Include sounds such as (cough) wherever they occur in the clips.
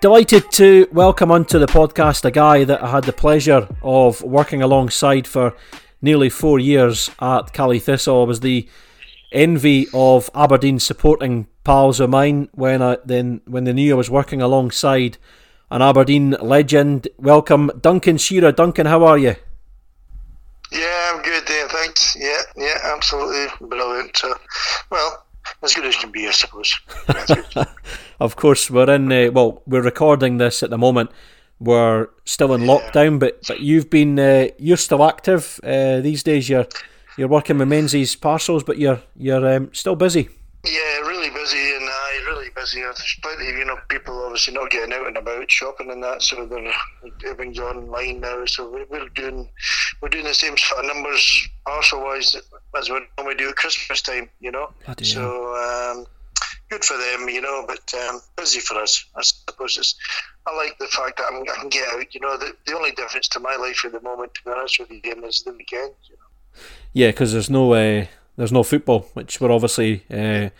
Delighted to welcome onto the podcast a guy that I had the pleasure of working alongside for nearly four years at Caley Thistle. I was the envy of Aberdeen supporting pals of mine when I then when they knew I was working alongside an Aberdeen legend. Welcome, Duncan Shearer. Duncan, how are you? Yeah, I'm good, Dave. Thanks. Yeah, yeah, absolutely brilliant. Well, as good as can be, I suppose. (laughs) of course, we're in. Uh, well, we're recording this at the moment. We're still in yeah. lockdown, but but you've been uh, you're still active uh, these days. You're you're working with Menzies parcels, but you're you're um, still busy. Yeah, really busy, and uh, busy. There's plenty of you know people obviously not getting out and about shopping and that, so they're everything's online now. So we're doing we're doing the same sort of numbers parcel wise as we normally do at Christmas time, you know. so um, good for them, you know, but um, busy for us. I suppose it's. I like the fact that I'm, i can get out. You know, the, the only difference to my life at the moment, to be honest with you, is the weekend. You know? Yeah, because there's no. Uh there's no football, which we're obviously uh,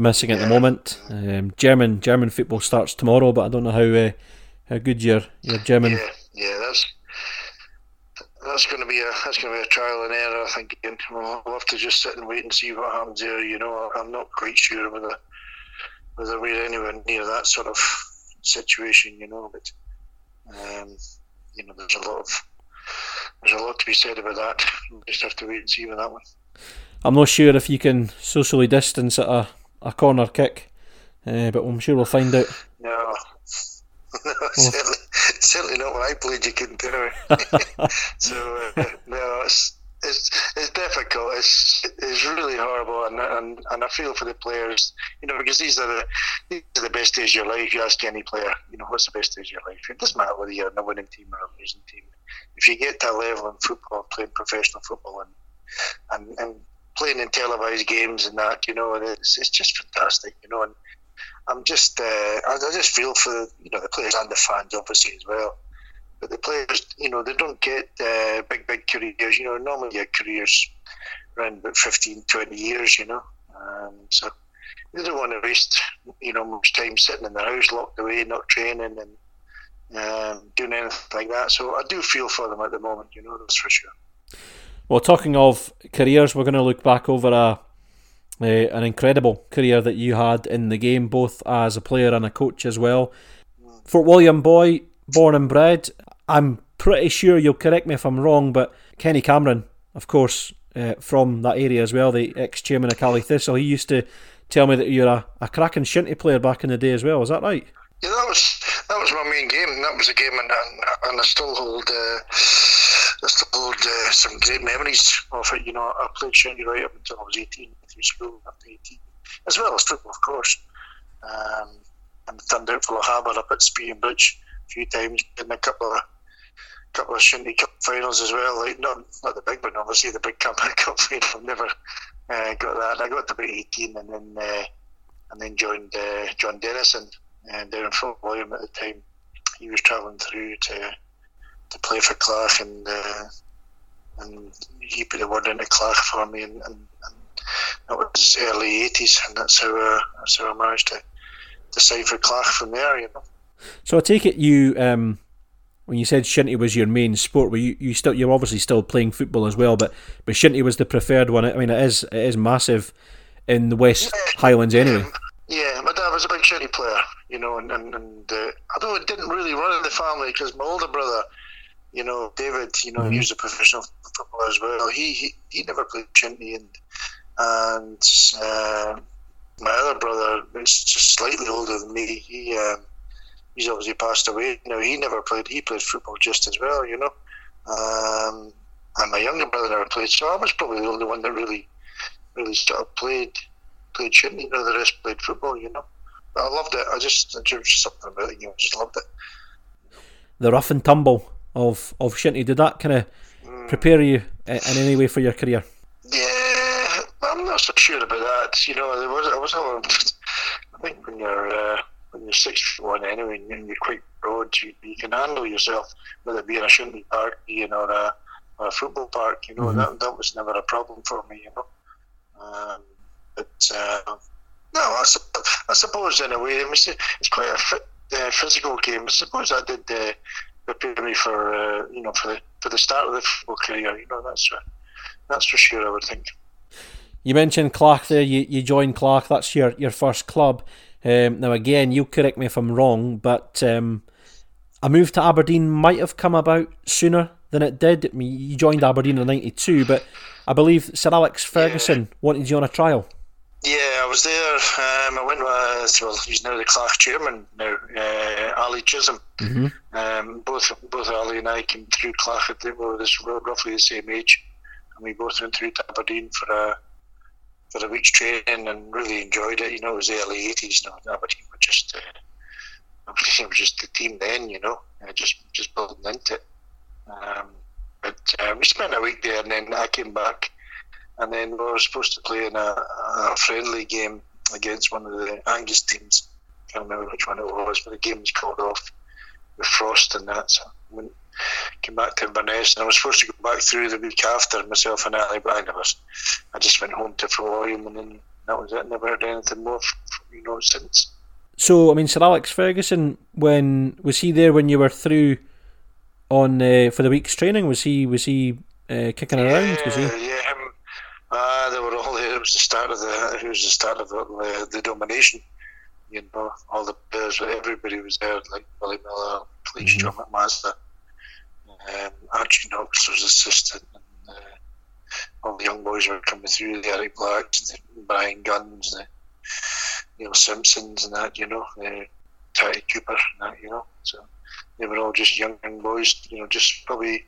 missing at the moment. Um, German German football starts tomorrow, but I don't know how uh, how good your your German. Yeah, yeah, that's that's going to be a that's going to be a trial and error. I think and we'll have to just sit and wait and see what happens there. You know, I'm not quite sure whether whether we're anywhere near that sort of situation. You know, but um, you know, there's a lot of there's a lot to be said about that. We'll just have to wait and see with that one. I'm not sure if you can socially distance at a, a corner kick, uh, but I'm sure we'll find out. (laughs) No, (laughs) no, certainly, certainly not when I played. You couldn't do it. (laughs) so uh, no, it's it's it's difficult. It's it's really horrible, and, and and I feel for the players. You know, because these are the these are the best days of your life. You ask any player, you know, what's the best days of your life? It doesn't matter whether you're in a winning team or a losing team. If you get to a level in football, playing professional football, and and, and playing in televised games and that, you know, and it's, it's just fantastic, you know. And I'm just, uh, I, just feel for you know the players and the fans obviously as well. But the players, you know, they don't get uh, big, big careers. You know, normally your careers around about 15, 20 years, you know. Um, so they don't want to waste, you know, much time sitting in their house locked away, not training and um, doing anything like that. So I do feel for them at the moment, you know, that's for sure. Well, talking of careers, we're going to look back over a, a, an incredible career that you had in the game, both as a player and a coach as well. Fort William boy, born and bred. I'm pretty sure you'll correct me if I'm wrong, but Kenny Cameron, of course, uh, from that area as well, the ex chairman of Caley Thistle, he used to tell me that you're a, a cracking shinty player back in the day as well. Is that right? Yeah, that was that was my main game. That was a game, and, and, and I still hold. Uh, Still hold uh, some great memories of it. You know, I played shinty right up until I was 18 through school after 18, as well as football, of course. Um, and turned out for Lochaber up at Spean Bridge a few times, in a couple of couple of shinty cup finals as well. Like not not the big one, obviously the big cup (laughs) cup final. I've never uh, got that. I got to about 18, and then uh, and then joined uh, John Dennison and down in Fort William at the time. He was travelling through to to play for Clach, and uh, and he put the word into Clach for me, and, and, and that was early '80s, and that's how uh, that's how I managed to to sign for Clach from there. You know. So I take it you. Um when you said shinty was your main sport, were you, you still you're obviously still playing football as well, but but shinty was the preferred one. I mean, it is it is massive in the West yeah, Highlands anyway. Yeah, my dad was a big shinty player, you know, and and, and uh, although it didn't really run in the family because my older brother you know, David, you know, mm-hmm. he was a professional footballer as well. He he, he never played shinty, and and uh, my other brother is just slightly older than me. He um, he's obviously passed away. You know, he never played. He played football just as well. You know, um, and my younger brother never played. So I was probably the only one that really really sort of played played shinty. You know, the rest played football. You know, but I loved it. I just there was something about it. You know, I just loved it. The rough and tumble of of Shinty. Did that kind of mm. prepare you in any way for your career? Yeah, I'm not so sure about that. You know, there was I was I think when you're uh, when you're six foot one anyway, and you're quite broad, you, you can handle yourself, whether it be in a Shinty park, you know, or a, or a football park. You know, mm-hmm. that that was never a problem for me. You know, um, but uh, no, I, I suppose in a way, I mean, it's quite a fit uh, physical game. I suppose I did uh, prepare me for uh, you know for the for the start of the football career. You know, that's for, that's for sure. I would think. You mentioned Clach there. You, you joined Clach. That's your, your first club. Um, now again, you correct me if I'm wrong, but um, a move to Aberdeen might have come about sooner than it did. I mean, you joined Aberdeen in '92, but I believe Sir Alex Ferguson yeah. wanted you on a trial. Yeah, I was there. Um, I went with well, he's now the Clach chairman now, uh, Ali Chisholm. Mm-hmm. Um, both both Ali and I came through Clach at the, we were this, roughly the same age, and we both went through to Aberdeen for a for a week's training and really enjoyed it. You know, it was the early eighties. You know, Aberdeen were just uh, it was just the team then. You know, uh, just just building into it. Um, but uh, we spent a week there, and then I came back and then we were supposed to play in a, a friendly game against one of the Angus teams. I can't remember which one it was, but the game was called off with frost and that. So I went, came back to Inverness, and I was supposed to go back through the week after myself and Ali, but I never. I just went home to William, and then that was it. Never heard anything more, from, you know, since. So I mean, Sir Alex Ferguson, when was he there when you were through on uh, for the week's training? Was he was he uh, kicking yeah, around? Was he? Yeah, uh, they were all there. It was the start of the. It was the start of the, the domination. You know, all the players, everybody was there, like Billy Miller, Police mm-hmm. John McMaster, um, Archie Knox was assistant, and uh, all the young boys were coming through. The Eric Blacks, the Bryan Gunns, the you know Simpsons, and that. You know, uh, Terry Cooper, and that. You know, so they were all just young, young boys. You know, just probably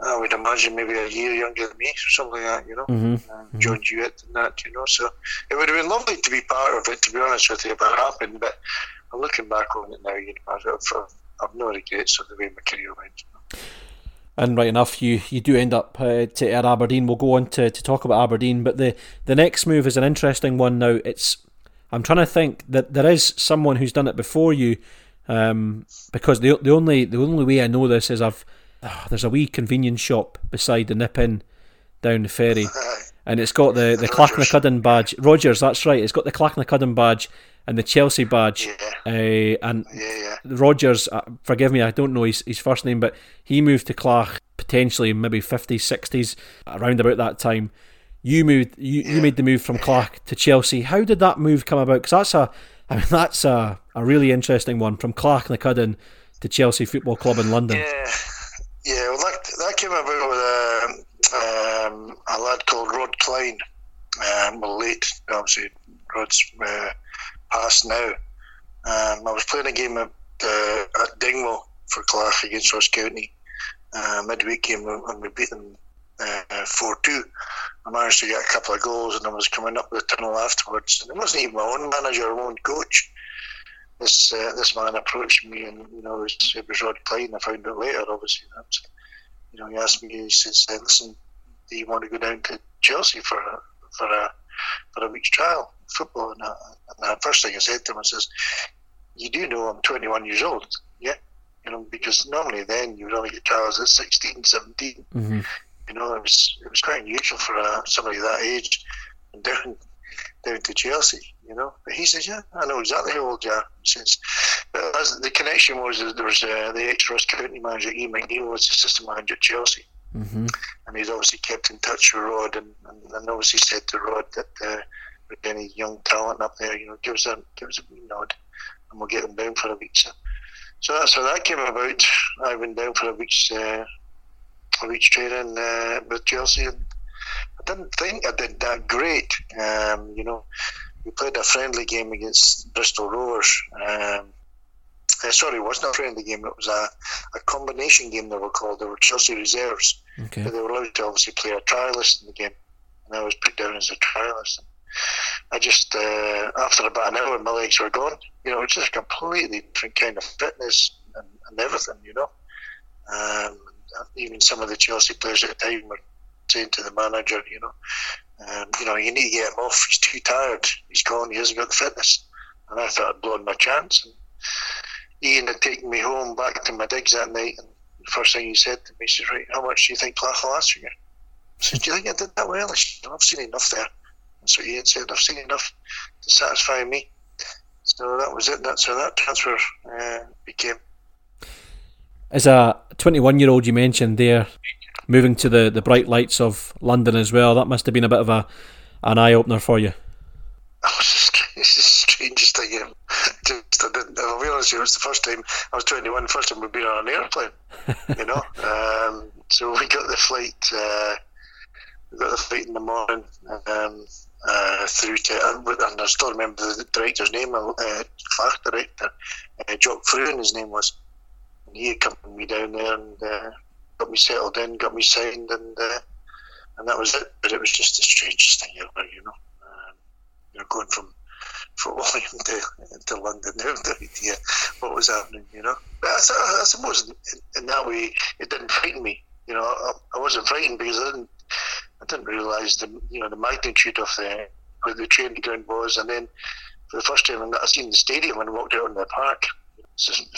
I would imagine maybe a year younger than me, or something like that, you know. Mm-hmm. Uh. John Hewitt and that, you know. So it would have been lovely to be part of it, to be honest with you, if it happened. But I'm looking back on it now, you know, I've, I've no regrets of the way my career went. And right enough, you, you do end up uh, to, at Aberdeen. We'll go on to, to talk about Aberdeen, but the, the next move is an interesting one. Now, it's I'm trying to think that there is someone who's done it before you, um, because the the only the only way I know this is I've oh, there's a wee convenience shop beside the nip in down the ferry, (laughs) and it's got the the Clachnacudden badge. Rogers, that's right. It's got the Clachnacudden badge and the Chelsea badge. Yeah. Uh, and yeah, yeah. Rogers, uh, forgive me, I don't know his, his first name, but he moved to Clach potentially maybe 50s, 60s, around about that time. You moved, you, you made the move from Clach to Chelsea. How did that move come about? Because that's a, I mean, that's a, a really interesting one from Clachnacudden to Chelsea Football Club in London. Yeah. (laughs) Yeah, well, that, that came about with a, um, a lad called Rod Klein. Um, well, late, obviously, Rod's uh, passed now. Um, I was playing a game at, uh, at Dingwall for Clach against Ross County, uh, midweek game, and we beat them uh, 4 2. I managed to get a couple of goals, and I was coming up the tunnel afterwards. And it wasn't even my own manager my own coach this uh, this man approached me, and you know, it was, it was Rod Klein. I found out later, obviously. That, you know, he asked me. He says, "Listen, do you want to go down to Chelsea for a, for a for a week's trial football?" And, I, and the first thing I said to him, I says, "You do know I'm 21 years old, yeah." You know, because normally then you would only get trials at 16, 17. Mm-hmm. You know, it was it was quite unusual for uh, somebody that age. And down down to Chelsea, you know. But he says, yeah, I know exactly how old you are. He says, but as the connection was there was uh, the ex-Ross County manager, Ian McNeill, was the assistant manager at Chelsea. Mm-hmm. And he's obviously kept in touch with Rod and, and, and obviously said to Rod that uh, with any young talent up there, you know, give us a, give us a wee nod and we'll get them down for a week. So, so that's how that came about. I went down for a week's, uh, a week's training uh, with Chelsea and I didn't think I did that great. Um, you know, we played a friendly game against Bristol Rovers. Um, uh, sorry, it wasn't a friendly game. It was a, a combination game. They were called. They were Chelsea reserves, okay. but they were allowed to obviously play a trialist in the game, and I was put down as a trialist. I just uh, after about an hour, my legs were gone. You know, it's just a completely different kind of fitness and, and everything. You know, um, even some of the Chelsea players at the time were saying to the manager, you know, um, you know, you need to get him off. He's too tired. He's gone. He hasn't got the fitness. And I thought I'd blown my chance. And Ian had taken me home back to my digs that night. And the first thing he said to me, he says, right, how much do you think Clach will ask for you? I said, do you think I did that well? I said, I've seen enough there. That's what Ian said. I've seen enough to satisfy me. So that was it. That's how that transfer uh, became. As a 21 year old, you mentioned there, moving to the, the bright lights of London as well, that must have been a bit of a an eye opener for you. Oh, (laughs) it's the strangest thing. Um, (laughs) just, I didn't, I'll be honest, it was the first time I was 21, the first time we'd been on an airplane, you know. (laughs) um, so we got the flight, uh, we got the flight in the morning. Um, uh, through to, and I still remember the director's name, uh, Clach director, uh, Jock Fruin, his name was. And he accompanied me down there and uh, got me settled in, got me signed, and uh, and that was it. But it was just the strangest thing ever, you know. Um, you know, going from Fort (laughs) William to, to London, (laughs) no idea what was happening, you know. But I, I suppose in, in, that way it didn't frighten me. You know, I, I wasn't frightened because I didn't I didn't realise the you know the magnitude of the where the training ground was, and then for the first time I seen the stadium and walked out in the park.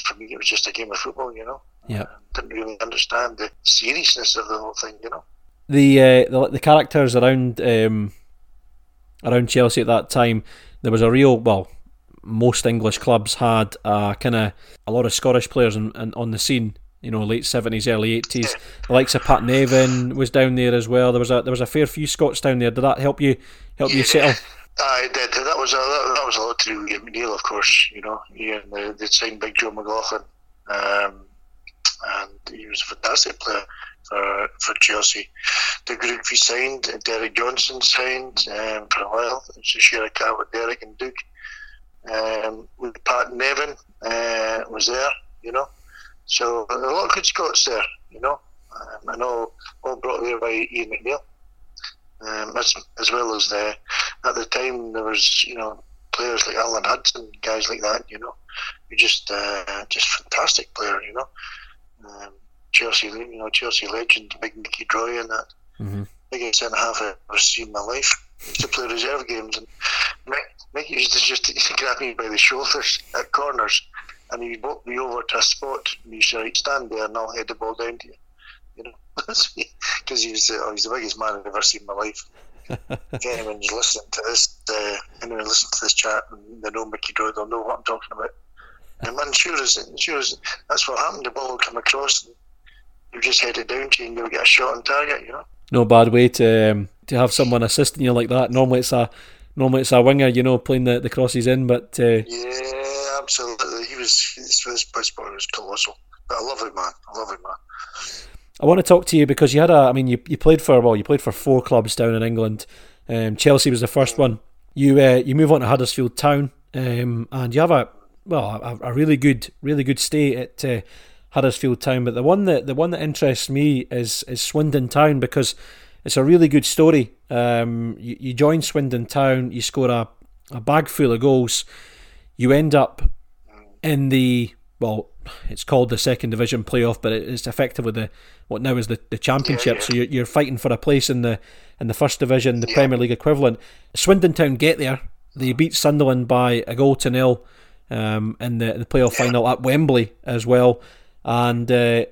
for me, it was just a game of football, you know. Yeah. didn't really understand the seriousness of the whole thing, you know. The uh, the, the characters around um, around Chelsea at that time, there was a real well. Most English clubs had a kind of a lot of Scottish players in, in, on the scene you know, late seventies, early eighties. The likes of Pat Nevin was down there as well. There was a there was a fair few Scots down there. Did that help you help yeah. you settle? I did. That was a that was a lot to do with McNeill, of course. You know, yeah, and the, they signed Big Joe McLaughlin, um, and he was a fantastic player for for Chelsea. The group he signed, Derek Johnstone signed um, for a while. It's a share a car with Derek and Duke. Um, with Pat Nevin uh, was there, you know. So a lot of good Scots there, you know. Um, I know all brought there by Ian McNeill, um, as, as well as the at the time there was you know players like Alan Hudson, guys like that, you know, who just uh, just fantastic player, you know. Um, Chelsea, you know, Chelsea legend, big Mickey Droy and that. Mm-hmm. Biggest centre half I've ever seen in my life. used to play reserve games and Mickey used to just (laughs) grab me by the shoulders at corners and he walked me over to a spot and he said, stand there and I'll head the ball down to you. You know, (laughs) because he was, oh, he's the biggest man I've ever seen in my life. (laughs) if anyone's listening to this, uh, anyone listening to this chat and they know Mickey Droy, they'll know what I'm talking about. And man, sure as, sure as that's what happened. The ball will come across and you just head it down to you and you'll get a shot on target, you know. No bad way to um, to have someone assisting you like that. Normally it's a normally it's a winger, you know, playing the, the crosses in, but uh, yeah, absolutely. He was his first best boy was colossal. But a lovely man, a lovely man. I want to talk to you because you had a. I mean, you, you played for well, you played for four clubs down in England. Um, Chelsea was the first mm. one. You uh, you move on to Huddersfield Town, um, and you have a well a, a really good really good stay at uh, Huddersfield Town. But the one that the one that interests me is is Swindon Town because it's a really good story. Um, you, you join Swindon Town, you score a, a bag full of goals, you end up in the well, it's called the second division playoff, but it's effectively the what now is the, the championship. Yeah, yeah. So you're, you're fighting for a place in the in the first division, the yeah. Premier League equivalent. Swindon Town get there. They beat Sunderland by a goal to nil um, in the the playoff final at Wembley as well. And uh,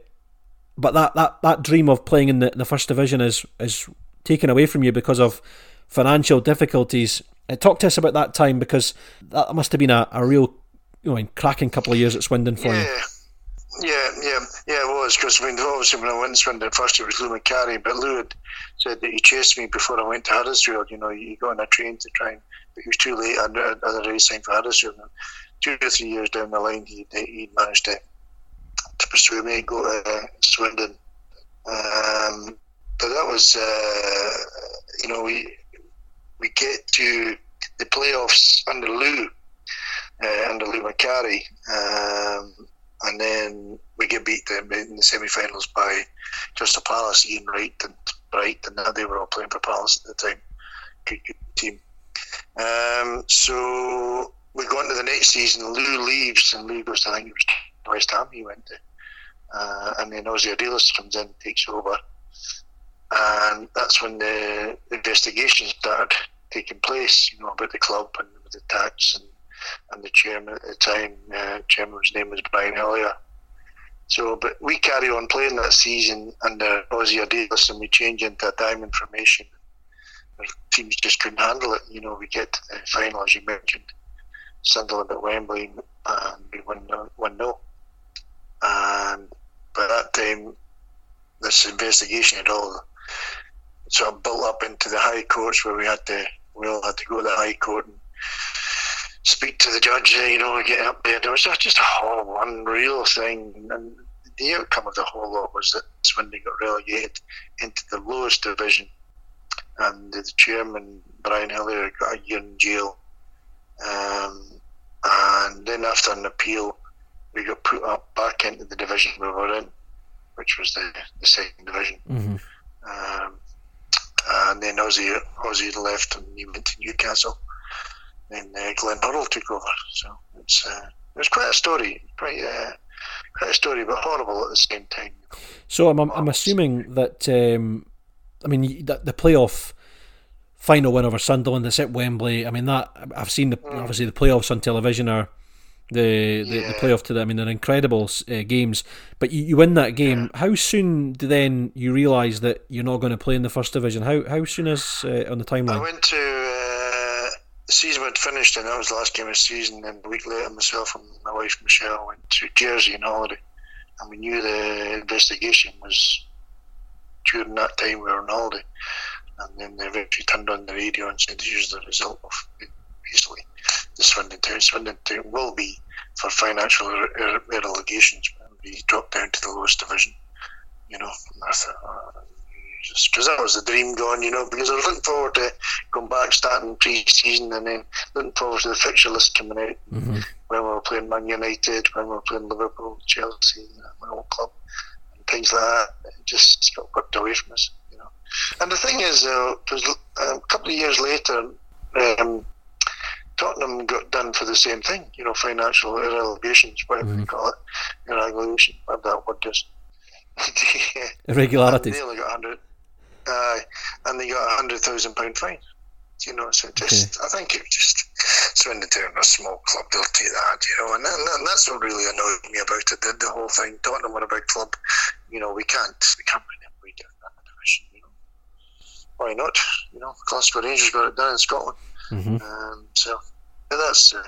but that, that, that dream of playing in the, the first division is is taken away from you because of financial difficulties. Uh, talk to us about that time because that must have been a, a real you know, cracking couple of years at Swindon for yeah. you. Yeah, yeah, yeah, it was because I mean, obviously when I went to Swindon first, it was Lou Macari, but Lou had said that he chased me before I went to Huddersfield. You know, you go on a train to try and, but he was too late. I'd, I'd already signed for Huddersfield. Two or three years down the line, he he managed to to pursue me, go to uh, Swindon. Um, but that was, uh, you know, we we get to the playoffs under Lou uh, under Lou Macari, um, and then we get beat in the semi-finals by Crystal Palace, Ian Wright and Bright, and they were all playing for Palace at the time. Good, good team. Um, so we go into the next season. Lou leaves, and Lou goes to I think it was West Ham. He went to, uh, and then Ossie Ardiles comes in, takes over, and that's when the investigations started taking place. You know about the club and the tax and and the chairman at the time, uh, chairman's name was Brian Hillier. So, but we carry on playing that season under Ossie Ardiles and we change into a diamond formation. The teams just couldn't handle it. You know, we get to the final, as you mentioned, Sunderland at Wembley, and we won one 0 And by that time, this investigation had all sort of built up into the High Courts, where we had to we all had to go to the High Court and speak to the judge, you know, get up there. It was just a whole unreal thing. And the outcome of the whole lot was that Swindon got relegated into the lowest division. And the chairman, Brian Hillier, got a year in jail. Um, and then after an appeal, we got put up back into the division we were in, which was the, the second division. Mm-hmm. Um, and then Ossie, Ossie left and he went to Newcastle then uh, Glenn Hoddle took over. So it's uh, it was quite a story, quite uh, quite a story, but horrible at the same time. So I'm I'm, I'm assuming that um, I mean the, the playoff final win over Sunderland that's at Wembley. I mean that I've seen the mm. obviously the playoffs on television are. The, the, yeah. the playoff to them. I mean, they're incredible uh, games. But you, you win that game. Yeah. How soon do then you realise that you're not going to play in the first division? How how soon is uh, on the timeline? I went to the season had finished, and that was the last game of the season. And a week later, myself and my wife Michelle went to Jersey on holiday, and we knew the investigation was during that time we were on holiday. And then they eventually turned on the radio and said, "Here's the result of basically the Swindon Town. Swindon Town will be for financial relegations. Be dropped down to the lowest division." You know, I uh, because that was the dream gone, you know, because I was looking forward to going back, starting pre-season, and then looking forward to the fixture list coming out mm-hmm. when we were playing Man United, when we were playing Liverpool, Chelsea, my old club, and things like that. It just got whipped away from us. And the thing is, uh, uh, a couple of years later, um, Tottenham got done for the same thing, you know, financial relegations, whatever mm-hmm. you call it, irregulation, whatever that word is. (laughs) Irregularities. They only got 100, uh, and they got a hundred thousand pound fine. You know, so just okay. I think it just Swindon Town a small club, they'll take that, you know, and, and that's what really annoyed me about it. The, the whole thing. Tottenham were a big club, you know. We can't we can't everybody down that division, you know. Why not? You know, Glasgow Rangers got it done in Scotland, mm-hmm. um, so that's uh,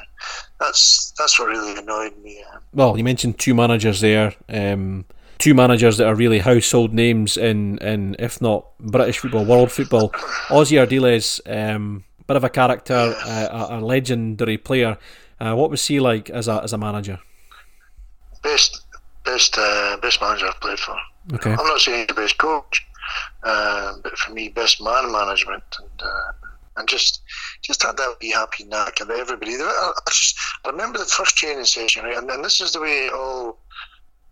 that's that's what really annoyed me. Um, well, you mentioned two managers there. Um, two managers that are really household names in, in if not British football, world football. (coughs) Ossie Ardiles, um, bit of a character, uh, a, a, legendary player. Uh, what was he like as a as a manager? Best best uh, best manager I've played for. Okay. I'm not saying he's the best coach, uh, but for me, best man management and uh, and just just had that be happy knack and everybody. I, just I remember the first training session, right? and, and this is the way all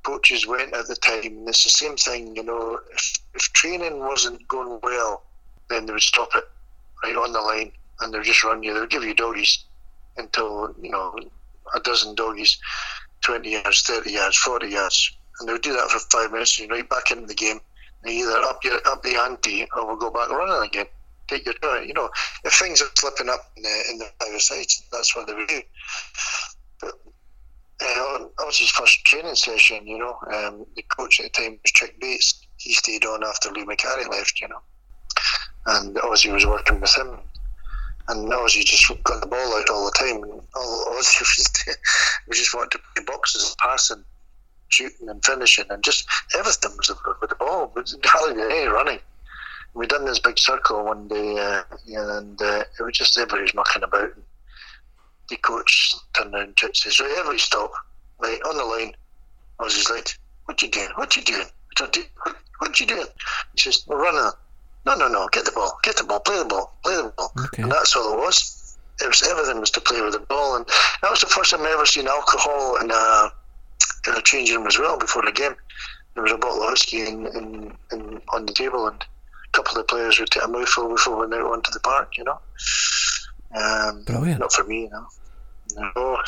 coaches went at the time. And it's the same thing, you know. If, if training wasn't going well, then they would stop it right on the line, and they would just run you. They would give you doggies until you know a dozen doggies, twenty yards, thirty yards, forty yards, and they would do that for five minutes. And you're right back into the game. Either up your up the ante, or we'll go back running again. Take your turn. You know, if things are slipping up in the in the other sides, that's what they would do. But uh, that was his first training session, you know. Um, the coach at the time was Chick Bates. He stayed on after Lou Macari left, you know. And Ossie was working with him. And Ossie just got the ball out all the time. All Ossie was, (laughs) just wanting to play boxes, and passing, shooting and finishing. And just everything was with the ball. But hardly any running. We done this big circle one day, uh, and uh, it was just everybody was mucking about. And the coach turned around and says, right, everybody stop. Right, on the line. I was just like, what you doing? What you doing? What, what you doing? He says, we're running. No, no, no, get the ball. Get the ball. Play the ball. Play the ball. Okay. And that's all it was. It was everything was to play with the ball. And that was the first time I ever seen alcohol in a, in a changing room as well before the game. There was a bottle of whiskey in, in, in, on the table and a couple of the players would take a mouthful before we went out onto the park, you know. Um, Brilliant. Not for me, you know. No,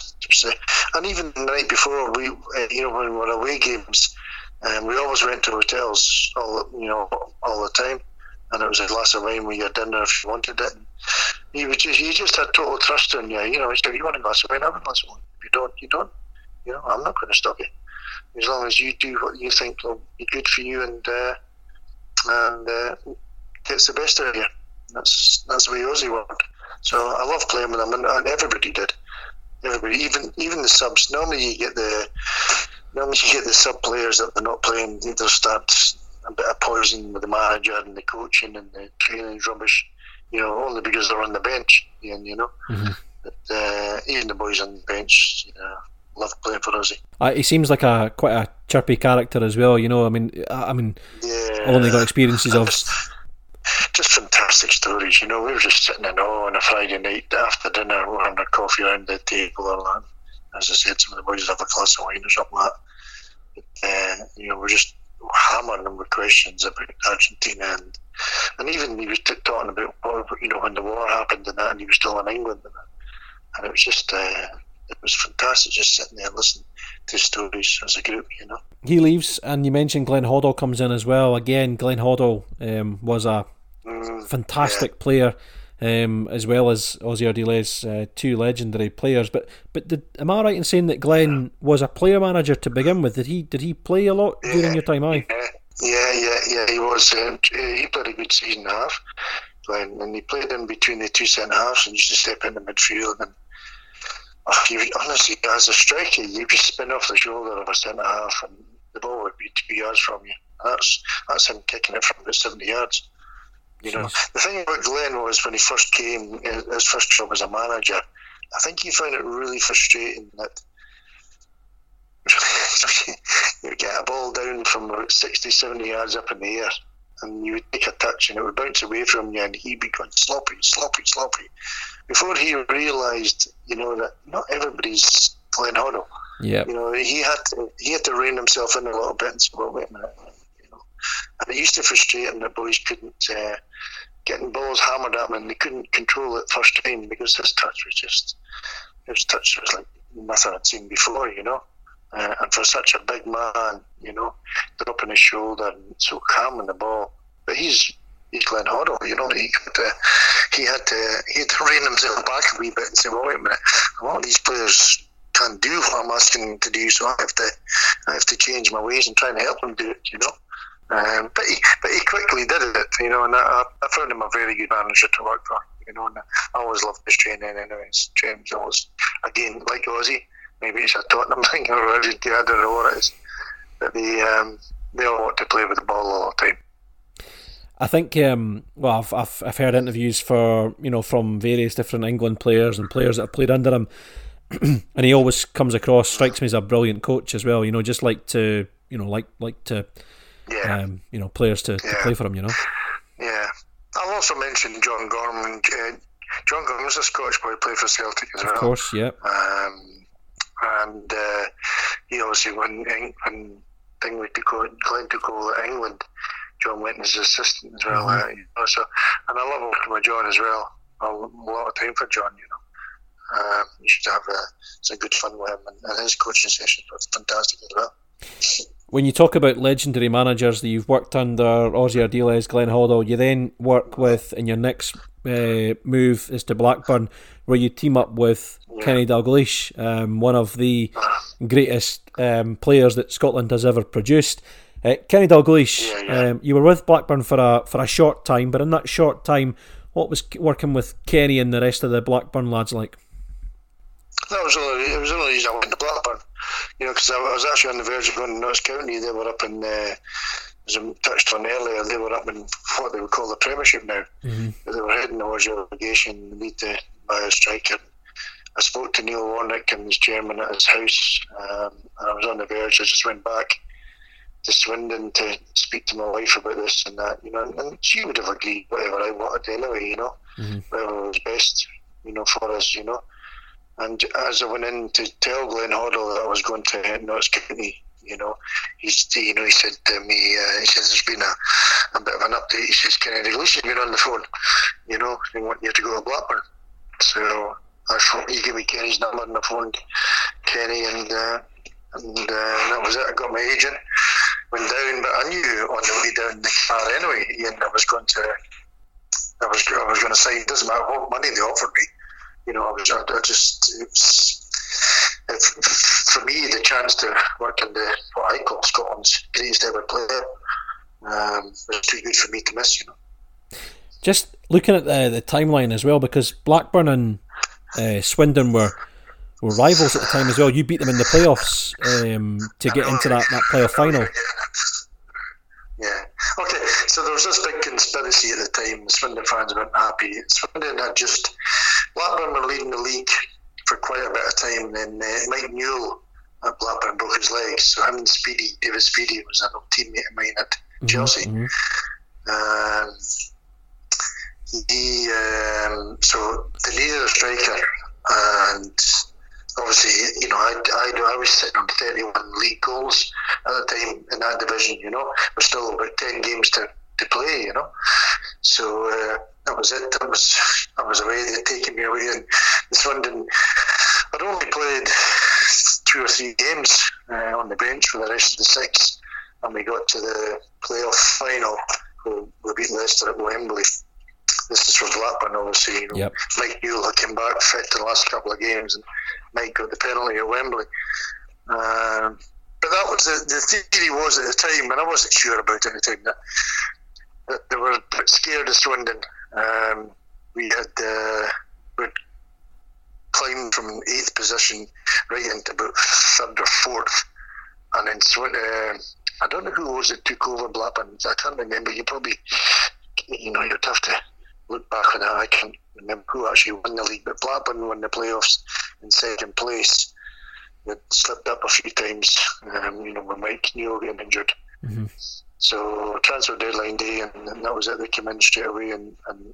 and even the night before, we, uh, you know, when we were away games, um, we always went to hotels, all you know, all the time, and it was a glass of wine with your dinner if you wanted it. And was just, he just had total trust in you. You know, he said, "You want a glass of wine? Have a glass of wine. If you don't, you don't. You know, I'm not going to stop you as long as you do what you think will be good for you and uh, and uh, gets the best out of you. That's that's the way Ossie worked. So I love playing with him, and, and everybody did everybody, even even the subs. Normally, you get the normally you get the sub players that they're not playing. They just start a bit of poison with the manager and the coaching and the training rubbish. You know, only because they're on the bench. And you know, mm-hmm. but, uh, even the boys on the bench, you know, love playing for us. Uh, he seems like a quite a chirpy character as well. You know, I mean, I mean, yeah, only got experiences of. Just, fantastic stories, you know. We were just sitting in awe on a Friday night after dinner, we're having a coffee around the table and. As I said, some of the boys have a glass of wine or something like that. But, uh, you know, we're just hammering them with questions about Argentina and and even he was talking about you know when the war happened and that, and he was still in England and, and it was just uh, it was fantastic just sitting there listening to stories as a group, you know. He leaves, and you mentioned Glenn Hoddle comes in as well. Again, Glenn Hoddle um, was a mm, fantastic yeah. player. Um, as well as Ossie Ardiles, uh, two legendary players. But but did, am I right in saying that Glenn was a player manager to begin with? Did he did he play a lot yeah, during your time? I yeah, yeah, yeah, yeah. He was. Uh, he played a good season and a half, Glenn, and he played in between the two centre halves and used to step into midfield and you, honestly, as a striker, you just spin off the shoulder of a centre half, and the ball would be two yards from you. That's that's him kicking it from about seventy yards. You know, the thing about Glenn was when he first came, his first job as a manager, I think he found it really frustrating that (laughs) you get a ball down from about 60, 70 yards up in the air, and you would take a touch and it would bounce away from you, and he'd be going sloppy, sloppy, sloppy before he realised, you know, that not everybody's Glenn Hoddle. Yeah. You know, he had to he had to rein himself in a little bit and say, well, wait a minute, you know. And it used to frustrate him that boys couldn't uh, getting balls hammered at them and they couldn't control it first time because his touch was just his touch was like nothing I'd seen before, you know. Uh, and for such a big man, you know, dropping his shoulder and so calm in the ball. But he's he's Glenn Hoddle, you know, he had to he had to he had to rein himself back a wee bit and say, Well wait a minute, a lot of these players can't do what I'm asking them to do, so I have to I have to change my ways and try and help them do it, you know. Um, but he but he quickly did it, you know, and I, I found him a very good manager to work for, you know, and I always loved his training anyways. James always again, like Ossie, maybe it's a Tottenham (laughs) thing or I don't know what it is. But they um, they all want to play with the ball all the time. I think, um, well, I've, I've, I've heard interviews for you know from various different England players and players that have played under him, (clears throat) and he always comes across strikes me as a brilliant coach as well. You know, just like to you know like like to, yeah. um, you know, players to, yeah. to, play for him. You know. Yeah, I'll also mention John Gorman. Uh, John Gorman's a Scottish boy, played for Celtic as well. Of course, yeah. Um, and uh, he obviously when when thing took over, Glenn took over England John went as assistant as well. Mm-hmm. Uh, you know, so, and I love working with John as well. A lot of time for John, you know. Um, you should have a, some good fun with him, and, and his coaching sessions were fantastic as well. When you talk about legendary managers that you've worked under, Ossie Ardiles, Glenn Hoddle, you then work with, in your next uh, move is to Blackburn, where you team up with yeah. Kenny Dalglish, um, one of the greatest um, players that Scotland has ever produced. Uh, Kenny Dalglish, yeah, yeah. um, you were with Blackburn for a for a short time, but in that short time, what was working with Kenny and the rest of the Blackburn lads like? That was only it was only reason I went to Blackburn, you know, because I, was actually on the verge of going to Notts County. They were up in, uh, as I touched on earlier, they were up in what they would call the Premiership now. Mm-hmm. They were heading towards relegation, need to buy a striker. I spoke to Neil Warnock and his chairman at his house, um, and I was on the verge. I just went back to Swindon to speak to my wife about this and that, you know, and she would have agreed whatever I wanted anyway, you know, mm-hmm. whatever was best, you know, for us, you know. And as I went in to tell Glenn Hoddle that I was going to Notts County, you know, he's, you know, he said to me, uh, he says there's been a, a bit of an update. He says, Kennedy, at least you've been on the phone, you know, they want you to go to Blackburn. So I thought he gave me Kenny's number on the phone, Kenny, and uh, and uh, that was it. I got my agent went down, but I knew on the way down the car anyway, Ian, I was going to, I was, I was going to say, it doesn't matter what money they offered me. You know, I was, I, I just, it was, it, for me, the chance to work in the, what I call Scotland's greatest ever player, um, was too good for me to miss, you know. Just looking at the, the timeline as well, because Blackburn and uh, Swindon were were rivals at the time as well. You beat them in the playoffs um, to get into that, that playoff final. (laughs) Okay. So there was this big conspiracy at the time. The Swindon fans weren't happy. Swindon had just Blackburn were leading the league for quite a bit of time. And then uh, Mike Newell at Blackburn broke his leg, so him and Speedie, David Speedie, was an old teammate of mine at mm-hmm, Chelsea. Mm-hmm. Um, he um, so they needed a striker, and obviously, you know, I, I, I was sitting on 31 league goals at the time in that division, you know. There's still about 10 games to, to play, you know. So uh, that was it. That was that was away. They'd taken me away. And Swindon, I'd only played two or three games uh, on the bench for the rest of the six. And we got to the playoff final. We, we beat Leicester at Wembley this is for Blackburn, obviously. You know, yep. Mike Newell had come back fit the last couple of games, and Mike got the penalty at Wembley. Um, but that was the, the theory was at the time, and I wasn't sure about it at the time that, that they were scared of Swindon. Um, we had uh, we'd climbed from eighth position right into about third or fourth, and then uh, I don't know who was it took over Blackburn. I can't remember. You probably you know you'd have to look back on that, I can't remember who actually won the league, but Blackburn won the playoffs in second place. They slipped up a few times, um, you know, when Mike Newell getting injured. Mm-hmm. So transfer deadline day, and, and, that was it. They came in straight away and, and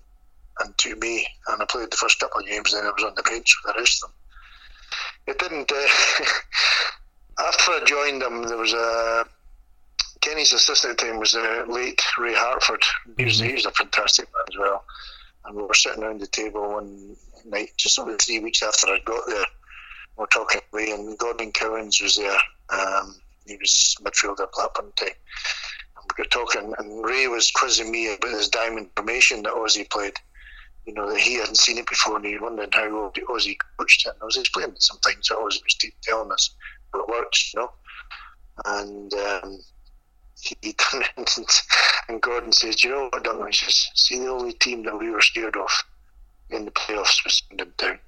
and to me, and I played the first couple of games. Then I was on the bench for the rest of them. It didn't. Uh, (laughs) after I joined them, there was a Kenny's assistant at the time was the late Ray Harford. He was, he was a fantastic man as well. And we were sitting around the table one night, just over three weeks after I got there. We were talking away, and Gordon Cowans was there. Um, he was midfielder Blackburn time. And we were talking, and Ray was quizzing me about his diamond formation that Ossie played. You know, that he hadn't seen it before, and he wondered how Ossie coached it. And I was explaining some things that Ossie was telling us how it works, you know. And um, he turned (laughs) and Gordon says, you know what, Duncan? He says, see, the only team that we were scared of in the playoffs was Town.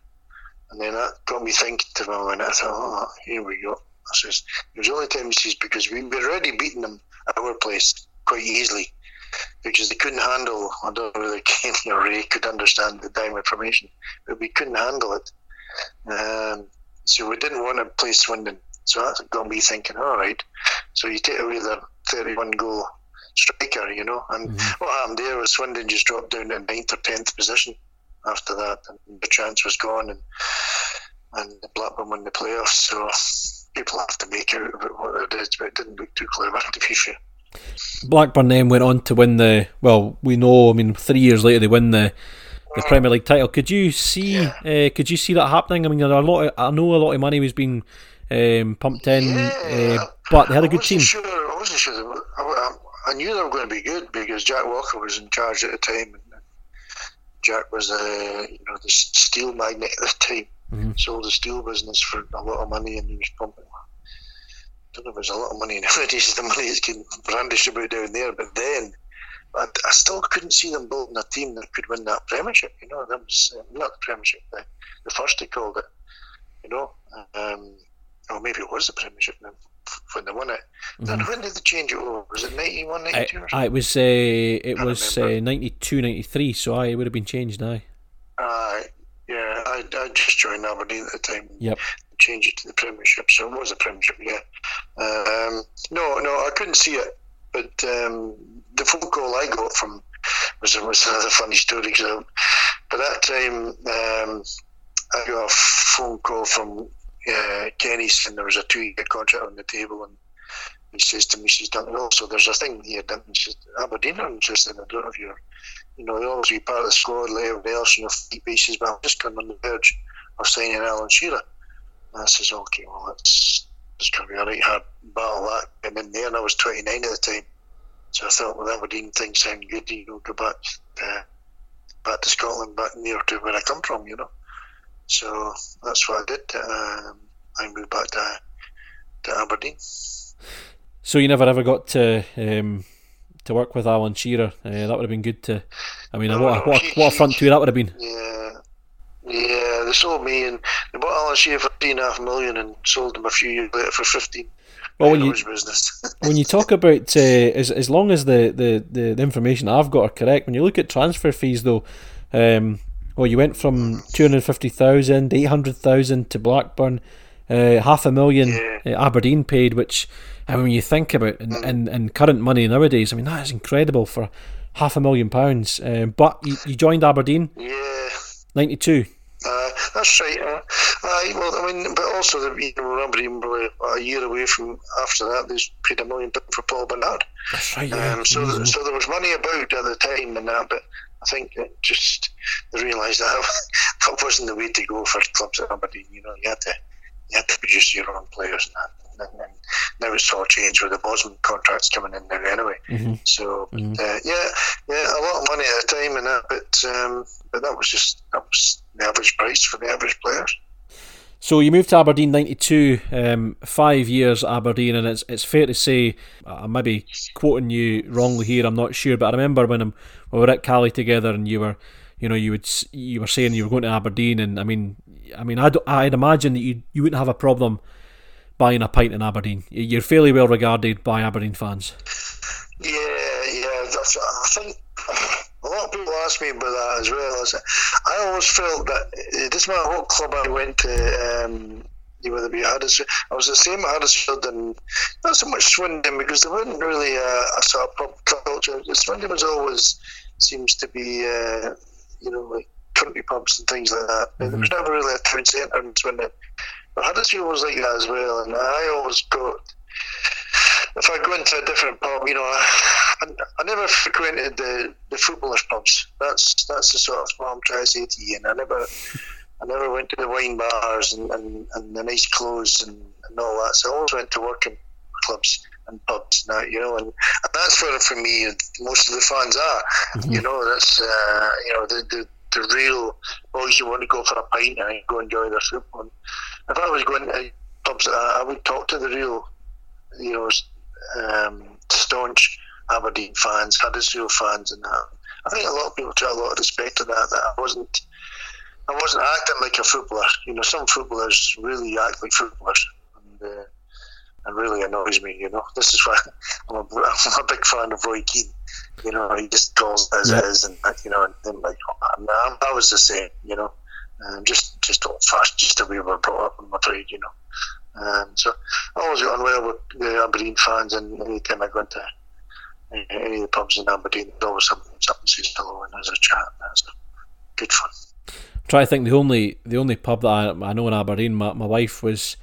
And then that got me thinking to my mind. I thought, oh, here we go. I says, it was only time he because we'd already beaten them at our place quite easily because they couldn't handle, I don't know whether (laughs) Kenny or Ray could understand the diamond formation, but we couldn't handle it. Um, so we didn't want to play Swindon. So that got me thinking, all right. So you take away the 31 goal striker, you know. And mm-hmm. what happened there was Swindon just dropped down to ninth or tenth position after that, and the chance was gone, and and Blackburn won the playoffs. So people have to make out what it is, but it didn't look too clever to be fair. Blackburn then went on to win the well. We know. I mean, three years later they win the the mm. Premier League title. Could you see? Yeah. Uh, could you see that happening? I mean, there are a lot. Of, I know a lot of money was being um, pumped in, yeah. uh, but they had a good team. Sure, I wasn't sure. I, I, knew they were going to be good because Jack Walker was in charge at the time. And Jack was, uh, you know, the steel magnate at the time. Mm-hmm. Sold the steel business for a lot of money, and he was pumping. I don't know if there's a lot of money (laughs) nowadays. The money is getting brandished about down there, but then. I, I still couldn't see them building a team that could win that Premiership. You know, that was uh, not the Premiership, the, the first they called it. You know, um, or maybe it was the Premiership when they won it. Mm-hmm. when did they change it over? Was it 91, 92 I, I, it was, uh, it was uh, 92, 93, so I, it would have been changed now. Uh, yeah, I, I just joined Aberdeen at the time. Yep. Change it to the Premiership, so it was a Premiership, yeah. Um, no, no, I couldn't see it, but um, the phone call I got from was, was another funny story. Cause by that time, um, I got a phone call from uh, Kenny said there was a two year contract on the table, and he says to me, "She's done well. So there's a thing here, Duncan. Says, Aberdeen are interested. I don't know if you're, you know, you'll always be part of the squad, like everybody else, you know, feet bases, but I'm just coming on the verge of signing Alan Shearer. And I says, "Okay, well, that's it's going to be a right hard battle that came in there, and I was 29 at the time." So I thought, well, Aberdeen thing sound good. You know, go back, uh, back to Scotland, back near to where I come from. You know. So that's what I did. Um, I moved back to, to Aberdeen. So you never ever got to um, to work with Alan Shearer. Uh, that would have been good to. I mean, no, what, a, what, what a front two that would have been. Yeah, Yeah, they sold me and they bought Alan Shearer for three and a half million and sold him a few years later for fifteen. Well, when you (laughs) when you talk about uh, as as long as the, the, the, the, information I've got are correct, when you look at transfer fees though, um, well, you went from two hundred fifty thousand, eight hundred thousand to Blackburn, uh, half a million yeah. uh, Aberdeen paid, which I mean, when you think about in, in, in, current money nowadays, I mean that is incredible for half a million pounds. Um, but you, you joined Aberdeen, yeah, ninety two. Uh, that's right. Uh, uh, well, I mean, but also, the, you know, a year away from after that, they paid a million for Paul Bernard. That's right. Yeah. Um, so, mm-hmm. so there was money about at the time and that, but I think it just they realised that (laughs) that wasn't the way to go for clubs at Aberdeen. You know, you had to you had to produce your own players and that. And, and now it's all changed with the Bosman contracts coming in now anyway. Mm-hmm. So mm-hmm. Uh, yeah, yeah, a lot of money at a time and that, but um, but that was just that was the average price for the average players. So you moved to Aberdeen '92, um, five years Aberdeen, and it's it's fair to say I may be quoting you wrongly here. I'm not sure, but I remember when I'm, we were at Caley together, and you were, you know, you would you were saying you were going to Aberdeen, and I mean, I mean, I'd, I'd imagine that you you wouldn't have a problem buying a pint in Aberdeen. You're fairly well regarded by Aberdeen fans. Yeah, yeah. I think a lot of people ask me about that as well. I always felt that this is my whole club I went to. Um, whether it be Huddersfield, I was the same at Huddersfield and not so much Swindon because there wasn't really a, a sort of pub culture. Swindon was always seems to be, uh, you know, like country pubs and things like that. Mm-hmm. There was never really a town centre in Swindon. But Huddersfield was like that as well, and I always got if I go into a different pub, you know, I, I never frequented the, the footballers' pubs. That's that's the sort of what I'm trying to say to you. And I never, I never went to the wine bars and, and, and the nice clothes and, and all that. So I always went to working clubs and pubs now, you know, and, and that's where for me most of the fans are. Mm-hmm. You know, that's uh, you know the, the the real boys who want to go for a pint and go enjoy their football. If I was going to pubs, I, I would talk to the real, you know, um, staunch Aberdeen fans, Huddersfield fans, and that. I think a lot of people show a lot of respect to that. That I wasn't, I wasn't acting like a footballer. You know, some footballers really act like footballers, and, uh, and really annoys me. You know, this is why (laughs) I'm a, (laughs) I'm a big fan of Roy Keane. You know, he just calls as yeah. is, and you know, and, and like I was the same. You know, and just just old fashioned, just the way we were brought up. I'm afraid, you know. Um, so I always got on well with the Aberdeen fans, and any time I go into any of the pubs in Aberdeen, there's always something, something says hello and there's a chat. And that's good fun. try to think the only the only pub that I, I know in Aberdeen. My, my wife was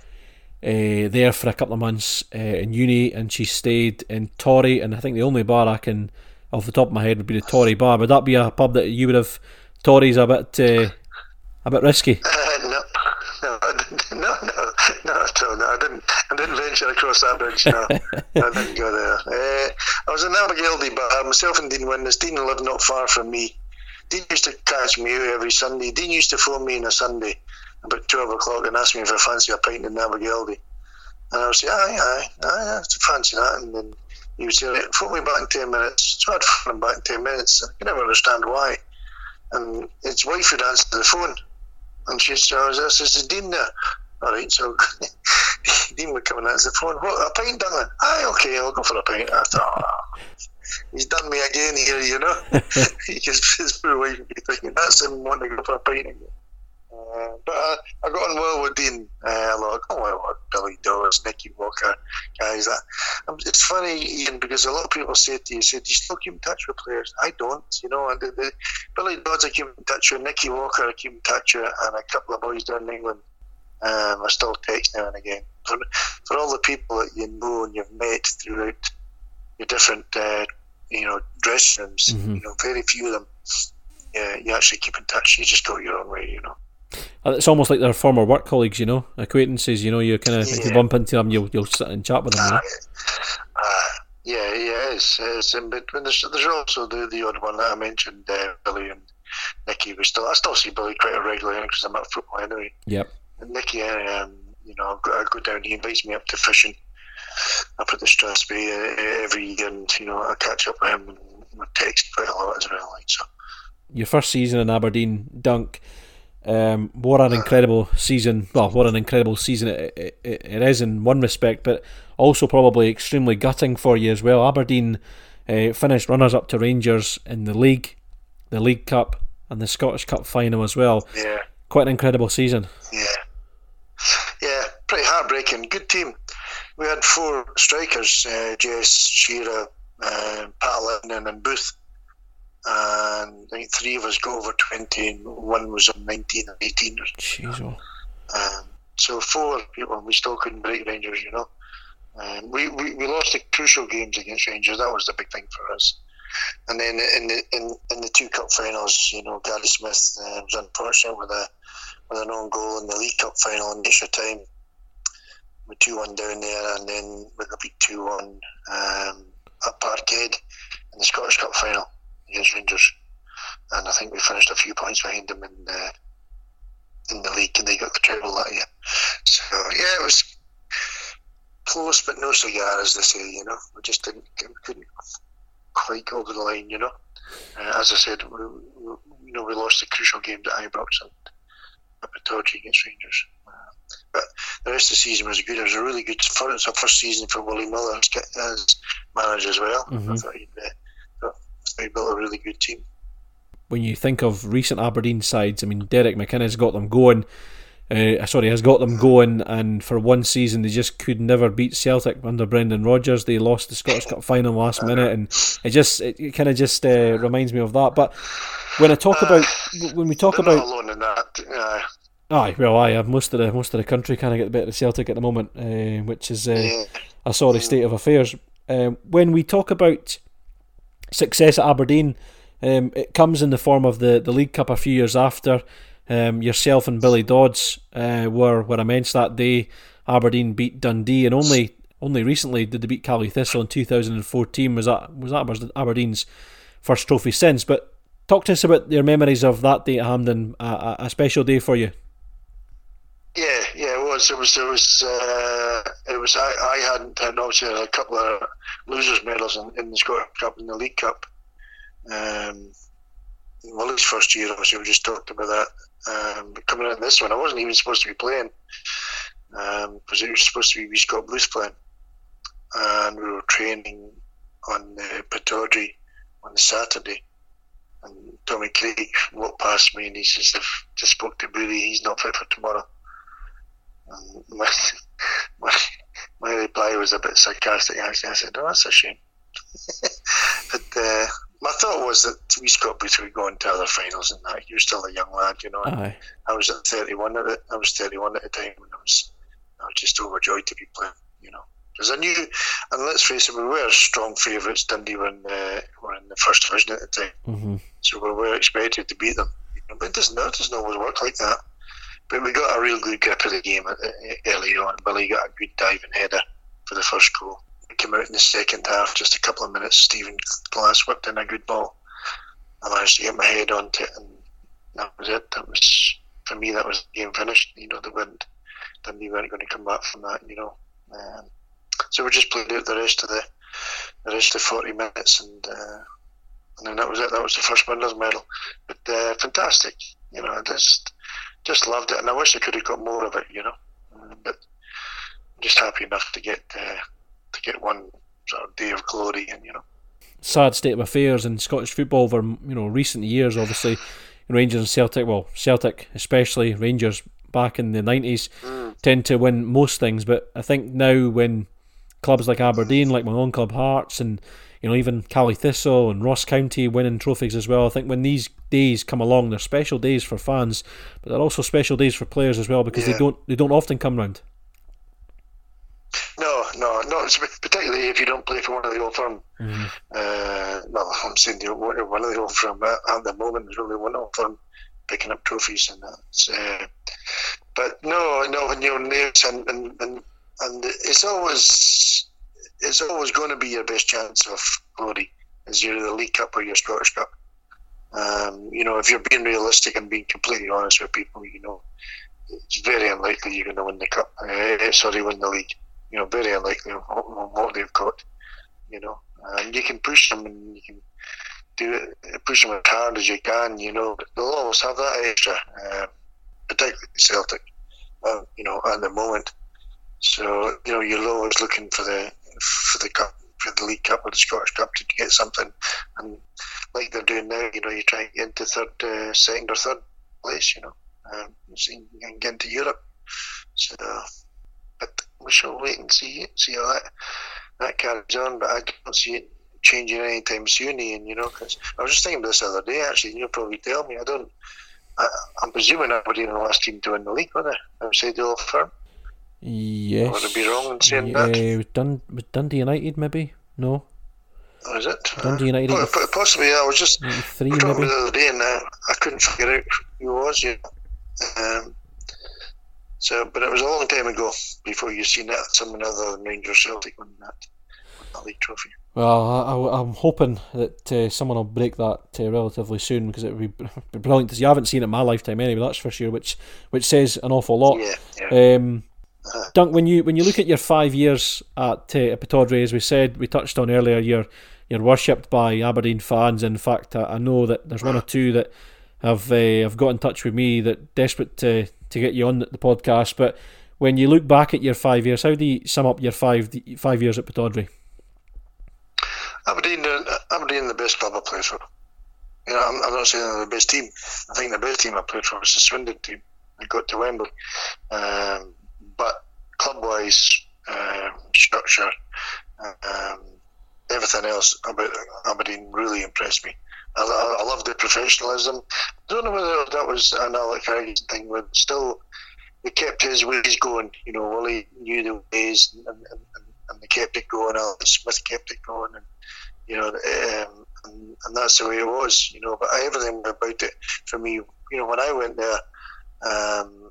uh, there for a couple of months uh, in uni, and she stayed in Torry. And I think the only bar I can, off the top of my head, would be the Torry bar. Would that be a pub that you would have? Torry's a bit uh, a bit risky. (laughs) Uh, no, no, no, no, no. No, I didn't. I didn't venture across that bridge. No, (laughs) I didn't go there. Uh, I was in Abergildy, but uh, myself and Dean Windass. Dean lived not far from me. Dean used to catch me out every Sunday. Dean used to phone me on a Sunday about twelve o'clock and ask me if I fancy a pint in Abergildy. And I would say, aye, aye, aye, I fancy that. And then he would say, phone me back in 10 minutes. So I'd phone him back in 10 minutes. I can never understand why. And his wife would answer the phone. And she said, oh, this is Dean there. All right, so Dean would come and answer the phone. What, a pint, darling? Aye, okay, I'll go for a pint. I thought, oh, he's done me again here, you know. his, his poor wife would be thinking, that's him wanting to go for a pint again. Uh, but uh, I got on well with Dean uh, a lot. Oh, well, with Billy Dodds, Nicky Walker, guys. That um, it's funny, Ian, because a lot of people say to you, "Say, do you still keep in touch with players?" I don't. You know, and the, the Billy Dodds I keep in touch with, Nicky Walker I keep in touch with, and a couple of boys down in England. Um, I still text now and again. For, for all the people that you know and you've met throughout your different, uh, you know, dressing rooms, mm-hmm. you know, very few of them. Yeah, you actually keep in touch. You just go your own way, you know. Uh, it's almost like they're former work colleagues, you know, acquaintances. You know, you kind of yeah. if you bump into them, you'll you'll sit and chat with them. Uh, uh, yeah, yeah, it's, it's um, but there's there's also the the odd one that I mentioned, uh, Billy and Nicky. We still I still see Billy quite regularly because I'm at football anyway. Yep. And Nicky, um, you know, I go down. He invites me up to fishing up at the Strathspey uh, every year, and you know, I catch up with him and text quite a lot as well. Like so. Your first season in Aberdeen, Dunk Um, what an incredible season! Well, what an incredible season it, it, it is in one respect, but also probably extremely gutting for you as well. Aberdeen uh, finished runners up to Rangers in the league, the League Cup, and the Scottish Cup final as well. Yeah, quite an incredible season. Yeah, heartbreaking. Good team. We had four strikers: uh, Jess Shearer, uh, Pat Lennon, and Booth. And I think three of us got over twenty, and one was on nineteen or eighteen. Jeez, oh. um, so four people, we still couldn't break Rangers, you know. Um, we, we, we lost the crucial games against Rangers. That was the big thing for us. And then in the in, in the two cup finals, you know, Gary Smith uh, was unfortunate with a with an own goal in the League Cup final in extra time. We two one down there, and then we got beat two one um, at Parkhead in the Scottish Cup final against Rangers. And I think we finished a few points behind them in the in the league, and they got the treble that year. So yeah, it was close but no cigar, as they say. You know, we just didn't couldn't quite go over the line. You know, uh, as I said, we, we, you know, we lost the crucial game to Ibrox and at Pittodrie against Rangers. Uh, but the rest of the season was good. It was a really good first, a first season for Willie Miller as, as manager as well. Mm-hmm. I thought he'd, uh, he built a really good team. When you think of recent Aberdeen sides, I mean, Derek McInnes got them going uh, sorry, has got them going, and for one season they just could never beat Celtic under Brendan Rodgers. They lost the Scottish Cup final last minute, and it just it, it kind of just uh, reminds me of that. But when I talk about (sighs) when we talk about alone in that, uh, aye, well, I have most of the most of the country kind of get the bit of Celtic at the moment, uh, which is uh, a sorry state of affairs. Um, when we talk about success at Aberdeen, um, it comes in the form of the the League Cup a few years after. Um, yourself and Billy Dodds uh, were were immense that day. Aberdeen beat Dundee, and only only recently did they beat Caley Thistle in 2014. Was that was that Aberdeen's first trophy since? But talk to us about your memories of that day at Hampden, a, a special day for you. Yeah, yeah, it was. It was. It was. Uh, it was. I, I hadn't had obviously a couple of losers medals in, in the Scottish Cup and the League Cup. Um, Willie's first year, obviously, we just talked about that. Um, coming in this one, I wasn't even supposed to be playing because um, it was supposed to be we Scott Booth playing, and we were training on uh, Pittodrie on Saturday. And Tommy Craig walked past me and he says, "I've just spoke to Billy. He's not fit for tomorrow." And (laughs) my, my, my reply was a bit sarcastic. Actually, I said, "Oh, that's a shame." (laughs) but uh, my thought was that we Scott Booth would go into other finals and that. You're still a young lad, you know. Aye. I was at 31 at it. I was 31 at the time, and I was I was just overjoyed to be playing, you know. Because I knew, and let's face it, we were strong favourites. Dundee were in, the, were in the first division at the time, mm-hmm. so we were expected to beat them. But it doesn't, it doesn't always work like that. But we got a real good grip of the game early on. Billy got a good diving header for the first goal It came out in the second half, just a couple of minutes. Stephen Glass whipped in a good ball. I managed to get my head onto it, and that was it. That was for me. That was the game finished. You know, the wind. Dundee weren't going to come back from that. You know, um, so we just played out the rest of the the rest of forty minutes, and uh, and then that was it. That was the first winners' medal. But uh, fantastic. You know, just just loved it, and I wish I could have got more of it. You know, but I'm just happy enough to get. Uh, to get one sort of day of glory and you know sad state of affairs in Scottish football over you know recent years obviously Rangers and Celtic well Celtic especially Rangers back in the 90s mm. tend to win most things but I think now when clubs like Aberdeen like my own club Hearts and you know even Caley Thistle and Ross County winning trophies as well I think when these days come along they're special days for fans but they're also special days for players as well because yeah. they don't they don't often come round no, no, no. Particularly if you don't play for one of the old firm. Mm-hmm. Uh, well, I'm saying the, one of the old firm at the moment is really one old firm picking up trophies and that. Uh, but no, no, when you're near and, and and and it's always it's always going to be your best chance of glory is either the League Cup or your Scottish Cup. Um, you know, if you're being realistic and being completely honest with people, you know, it's very unlikely you're going to win the cup. Uh, sorry, win the league you know, very unlikely on what they've got. You know, and you can push them and you can do it, push them as hard as you can. You know, they'll always have that extra. Uh, particularly Celtic, uh, you know, at the moment. So you know, you're always looking for the for the cup, for the League Cup or the Scottish Cup to get something, and like they're doing now, you know, you're trying to get into third, uh, second or third place, you know, um, and get into Europe. So, but we shall wait and see see how that that carries on. But I don't see it changing anytime soon, Ian. You know, because I was just thinking this the other day. Actually, and you'll probably tell me. I don't. I, am presuming Aberdeen are the last team to win the league, were they? Outside the old firm. Yes. Would I be wrong in saying yeah, that? With, Dun- with Dundee United, maybe? No. Oh, is it? Dundee United. Uh, possibly, yeah. I was just three maybe. The other day and uh, I couldn't figure out who was. You um, so, but it was a long time ago before you seen that someone other than Rangers Celtic won that, won that league trophy. Well, I, am hoping that uh, someone will break that uh, relatively soon because it would be, be (laughs) brilliant. Because you haven't seen it in my lifetime anyway, that's for sure. Which which says an awful lot. Yeah. yeah. Um. Dunk, when you when you look at your five years at uh, Pittodrie, as we said, we touched on earlier, you're you're worshipped by Aberdeen fans. In fact, I, I know that there's one or two that have uh, have got in touch with me that desperate to to get you on the podcast. But when you look back at your five years, how do you sum up your five five years at Pittodrie? Aberdeen, uh, Aberdeen, the best club I played for. You know, I'm, I'm, not saying they're the best team. I think the best team I played for was the Swindon team. I got to Wembley, um, but club-wise, uh, structure, um, everything else about Aberdeen really impressed me. I, I, I love the professionalism. I don't know whether that was an Alec Ferguson thing, but still, they kept his ways going. You know, Willie knew the ways, and, and, and they kept it going. Alan Smith kept it going, and you know, um, and, and, that's the way it was. You know, but everything about it for me, you know, when I went there, um,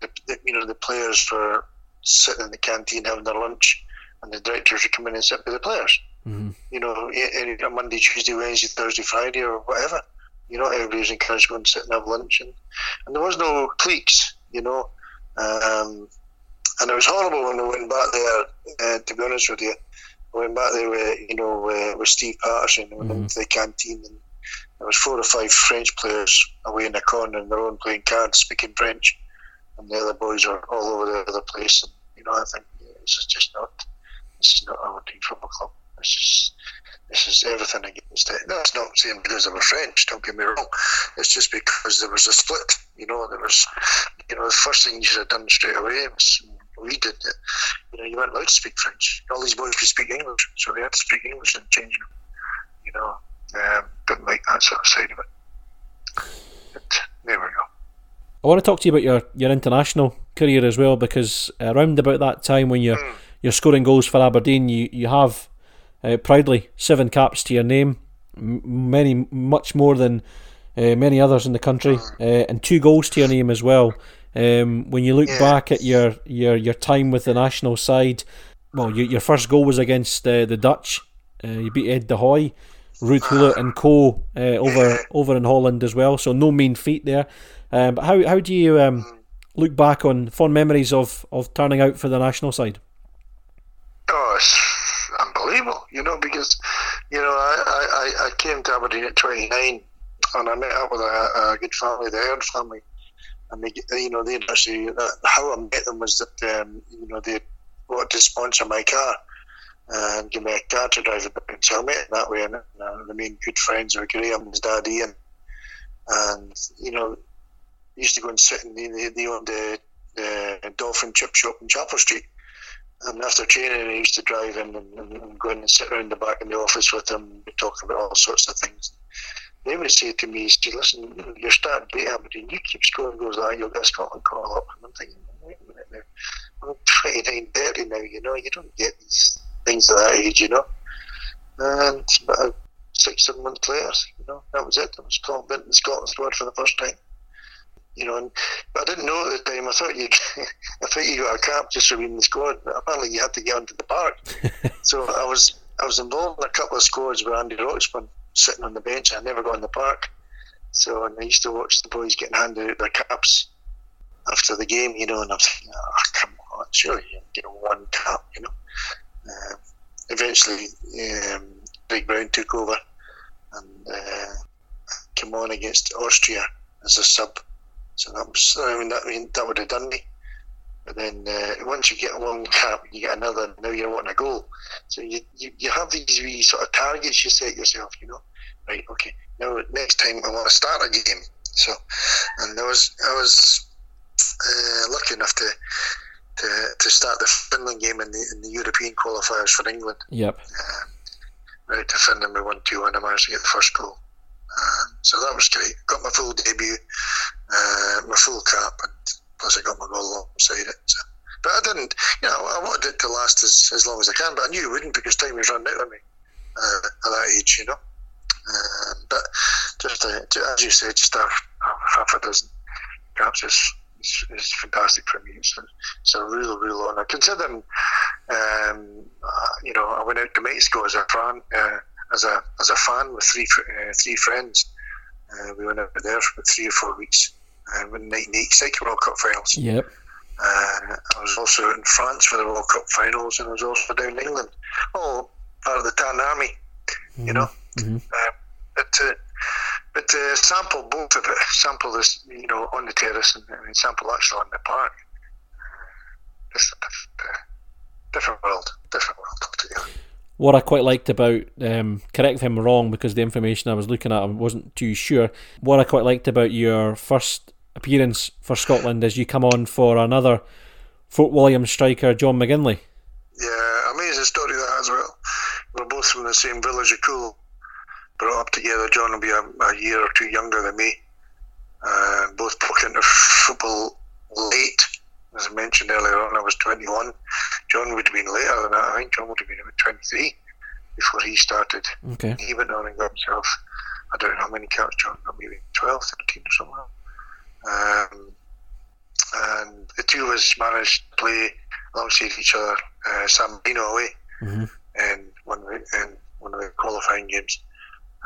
the, the, you know, the players were sitting in the canteen having their lunch, and the directors would come in and sit with the players. Mm-hmm. You know, any Monday, Tuesday, Wednesday, Thursday, Friday, or whatever. You know, everybody was encouraged to go and sit and have lunch, and, and there was no cliques. You know, um, and it was horrible when we went back there. Uh, to be honest with you, we went back there with you know uh, with Steve Paterson. We went mm-hmm. into the canteen, and there was four or five French players away in the corner on their own playing cards, speaking French, and the other boys are all over the other place. And you know, I think yeah, this is just not this is not our team football club. This is this is everything against it. That's not saying because they were French. Don't get me wrong. It's just because there was a split. You know, there was you know the first thing you should have done straight away was we did it. You know, you weren't allowed to speak French. All these boys could speak English, so they had to speak English and change them. You know, um, didn't like that sort of side of it. But there we go. I want to talk to you about your, your international career as well because around about that time when you're you're scoring goals for Aberdeen, you you have uh, proudly seven caps to your name, many much more than uh, many others in the country, uh, and two goals to your name as well. Um, when you look yeah. back at your, your, your time with the national side, well, your, your first goal was against uh, the Dutch. Uh, you beat Ed de Hoy, Ruud and co uh, over over in Holland as well. So no mean feat there. Um, but how how do you um, look back on fond memories of, of turning out for the national side? Oh, it's unbelievable, you know, because you know I, I, I came to Aberdeen at 29 and I met up with a, a good family, the Aird family, and they, you know, they actually uh, how I met them was that um, you know they wanted to sponsor my car and give me a car to drive about. So I met that way, and uh, remained good friends with Graham and dad Ian, and you know, used to go and sit in the they owned the, the Dolphin Chip Shop in Chapel Street. And after training, I used to drive in and, and, go in and sit around the back in the office with them, talking about all sorts of things they would say to me, listen, you're starting to be Aberdeen, you keep scoring goals like you'll get Scotland call up. And I'm thinking, wait a minute now, I'm 29, 30 now, you know, you don't get these things at that age, you know. And about six, seven months later, you know, that was it. I was called into Scotland squad for the first time. You know, and, I didn't know at the time. I thought you, (laughs) I thought you got a cap just for being in the squad. But apparently, you had to get onto the park. (laughs) so I was, I was involved in a couple of squads with Andy Roxburgh sitting on the bench. I never got in the park. So and I used to watch the boys getting handed out their caps after the game, you know, and I'm thinking, oh, come on, surely you get one cap, you know. Uh, eventually, um, Big Brown took over and uh, came on against Austria as a sub So that was, I mean, that, I mean, that would have done me. But then uh, once you get one cap, you get another. Now you're wanting a goal. So you, you, you have these wee sort of targets you set yourself. You know, right? Okay. Now next time I want to start a game. So, and I was I was uh, lucky enough to to, to start the Finland game in the in the European qualifiers for England. Yep. Um, right to Finland, we won two one. I managed to get the first goal. So that was great. Got my full debut, uh, my full cap, and plus I got my goal alongside it. So. But I didn't, you know, I wanted it to last as, as long as I can, but I knew it wouldn't because time was running out of me uh, at that age, you know. Um, but just uh, to, as you said, just have, half a dozen caps is, is, is fantastic for me. It's a, it's a real, real honour. Considering, um, uh, you know, I went out to Mexico as a fan, uh, as a as a fan with three uh, three friends. Uh, we went over there for three or four weeks. Uh, in 1986 World Cup finals. Yep. Uh, I was also in France for the World Cup finals, and I was also down in England. All part of the Tan Army, you know. Mhm. Uh, but uh, but uh, sample both of it. Sample this, you know, on the terrace, and, and sample actually on the park. Just a diff- uh, different world, different world altogether. What I quite liked about, um, correct if I'm wrong, because the information I was looking at I wasn't too sure. What I quite liked about your first appearance for Scotland is you come on for another Fort William striker, John McGinlay. Yeah, amazing story that as well. We're both from the same village of Caol. Brought up together. John will be a, a year or two younger than me. Uh, both broke into football late. As I mentioned earlier on, I was 21. John would have been later than that. I think John would have been about 23 before he started. Okay. He went on and got himself, I don't know how many caps John got, maybe 12, 13 or something. Um, and the two of us managed to play alongside each other, uh, San Marino away hmm in one of the, in one of the qualifying games.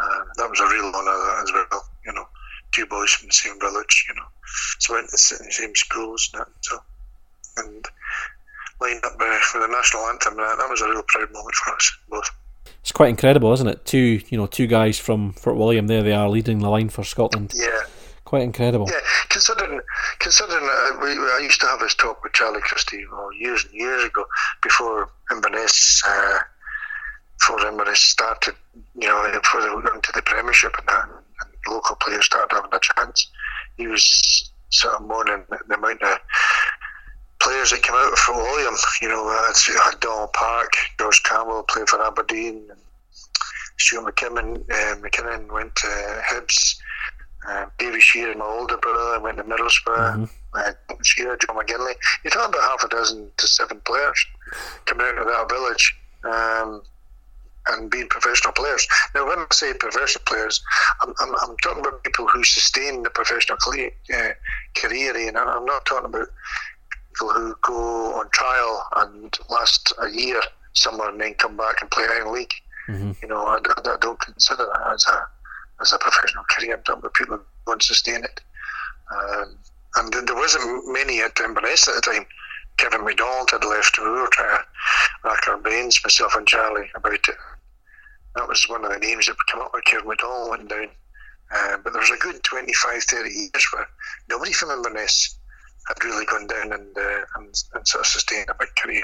Um, that was a real honour as well, you know. Two boys from the same village, you know. So went to the same schools and that. So, and lined up for the national anthem. And that, that was a real proud moment for us both. It's quite incredible, isn't it? Two, you know, two guys from Fort William. There they are, leading the line for Scotland. Yeah, Quite incredible. Yeah, considering considering uh, we, I used to have this talk with Charlie Christie well, years and years ago before Inverness uh, before Inverness started, you know, before they went into the Premiership and that, and local players started having a chance. He was sort of mourning the, the amount of players that came out from William. You know, uh, had Donald Park, George Campbell played for Aberdeen, and Stuart McKinnon, uh, McKinnon went to Hibs. Uh, Davy Shearer, my older brother, went to Middlesbrough. Mhm. Uh, Shearer, John McGinlay. You're talking about half a dozen to seven players coming out of that village um, and being professional players. Now, when I say professional players, I'm, I'm, I'm talking about people who sustain the professional cle- uh, career, and I'm not talking about people who go on trial and last a year somewhere and then come back and play Highland League. hmm You know, I, I- I don't consider that as a as a professional career. I'm talking about people and sustain it. Um, and there- there wasn't many at Inverness at the time. Kevin McDonald had left. We were trying to rack our brains, myself and Charlie, about it. That was one of the names that came up with. Kevin McDonald went down. Uh, but there was a good 25, 30 years where nobody from Inverness had really gone down and, uh, and, and sort of sustained a big career.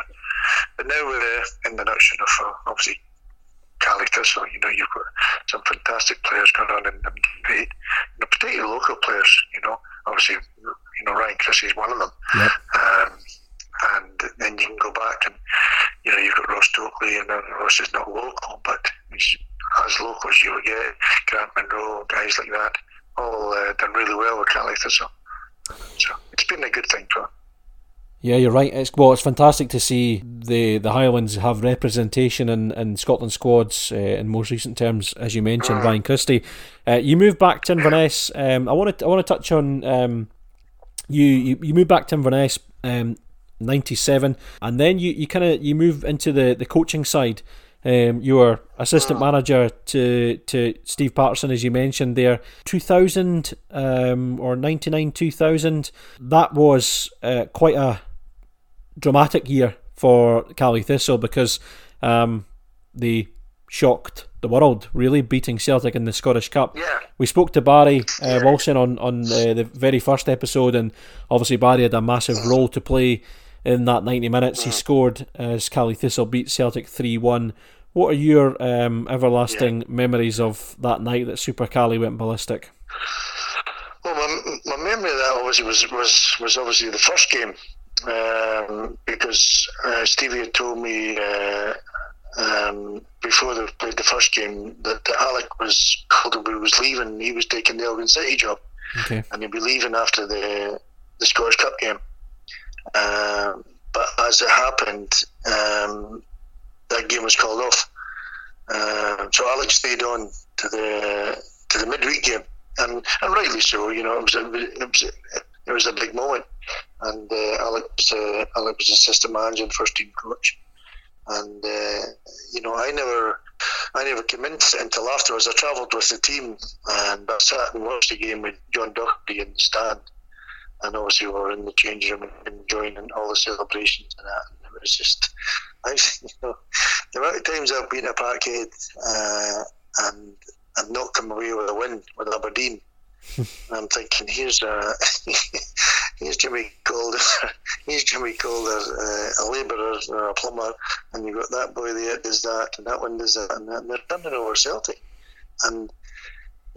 But now we're uh, in the nutshell of uh, obviously Caley Thistle. You know, you've got some fantastic players going on in the great, you know, particularly local players. You know, obviously, you know Ryan Christie is one of them. Yep. Um, and then you can go back and you know you've got Ross Tokely, and then Ross is not local, but he's as local as you would get. Grant Munro, guys like that, all uh, done really well with Caley Thistle. So it's been a good thing for. Yeah, you're right. It's well, it's fantastic to see the the Highlands have representation in, in Scotland squads uh, in most recent terms, as you mentioned, Ryan Christie. Uh, you moved back to Inverness. Um, I want to I want to touch on um, you, you you moved back to Inverness. Um, 97 and then you, you kind of you move into the, the coaching side um, you were assistant manager to to Steve Paterson as you mentioned there 2000 um, or 99 2000 that was uh, quite a dramatic year for Caley Thistle because um, they shocked the world, really, beating Celtic in the Scottish Cup. Yeah. We spoke to Barry uh, Wilson on, on uh, the very first episode, and obviously Barry had a massive role to play in that 90 minutes. He scored as Caley Thistle beat Celtic 3 1. What are your um, everlasting memories of that night that Super Caley went ballistic? Well, my, my memory of that obviously was, was, was obviously the first game um, because uh, Stevie had told me uh, um, before they played the first game that, that Alec was was leaving. He was taking the Elgin City job, Okay. and he'd be leaving after the the Scottish Cup game. Um, but as it happened, um, that game was called off. Uh, so Alex stayed on to the to the midweek game, and, and rightly so. You know, it was a, it was a, it was a big moment, and uh, Alex uh, Alex was assistant manager and first team coach, and uh, you know I never I never came in until afterwards. I travelled with the team, and I sat and watched the game with John Doherty in the stand and obviously we were in the change room and enjoying all the celebrations and that. And it was just, (laughs) I, you know, the amount of times I've been at Parkhead uh, and and not come away with a win with Aberdeen. and (laughs) I'm thinking, here's a (laughs) here's Jimmy Calder, here's Jimmy Calder, uh, a labourer or a plumber, and you've got that boy there does that, and that one does that, and, that, and they're turning over Celtic, and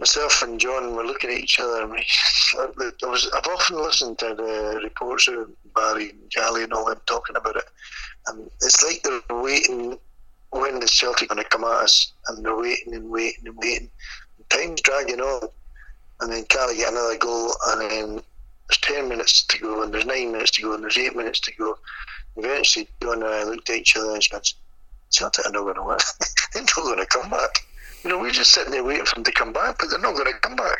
myself and John were looking at each other. And we, I was, I've often listened to the reports of Barry and Jally and all them talking about it, and it's like they're waiting when the Celtic going to come at us, and they're waiting and waiting and waiting. And time's dragging on, and then Caley get another goal, and then there's ten minutes to go, and there's nine minutes to go, and there's eight minutes to go. Eventually, John and I looked at each other and said, "Celtic are not going to win. (laughs) they're not going to come back." You know, we're just sitting there waiting for them to come back, but they're not going to come back.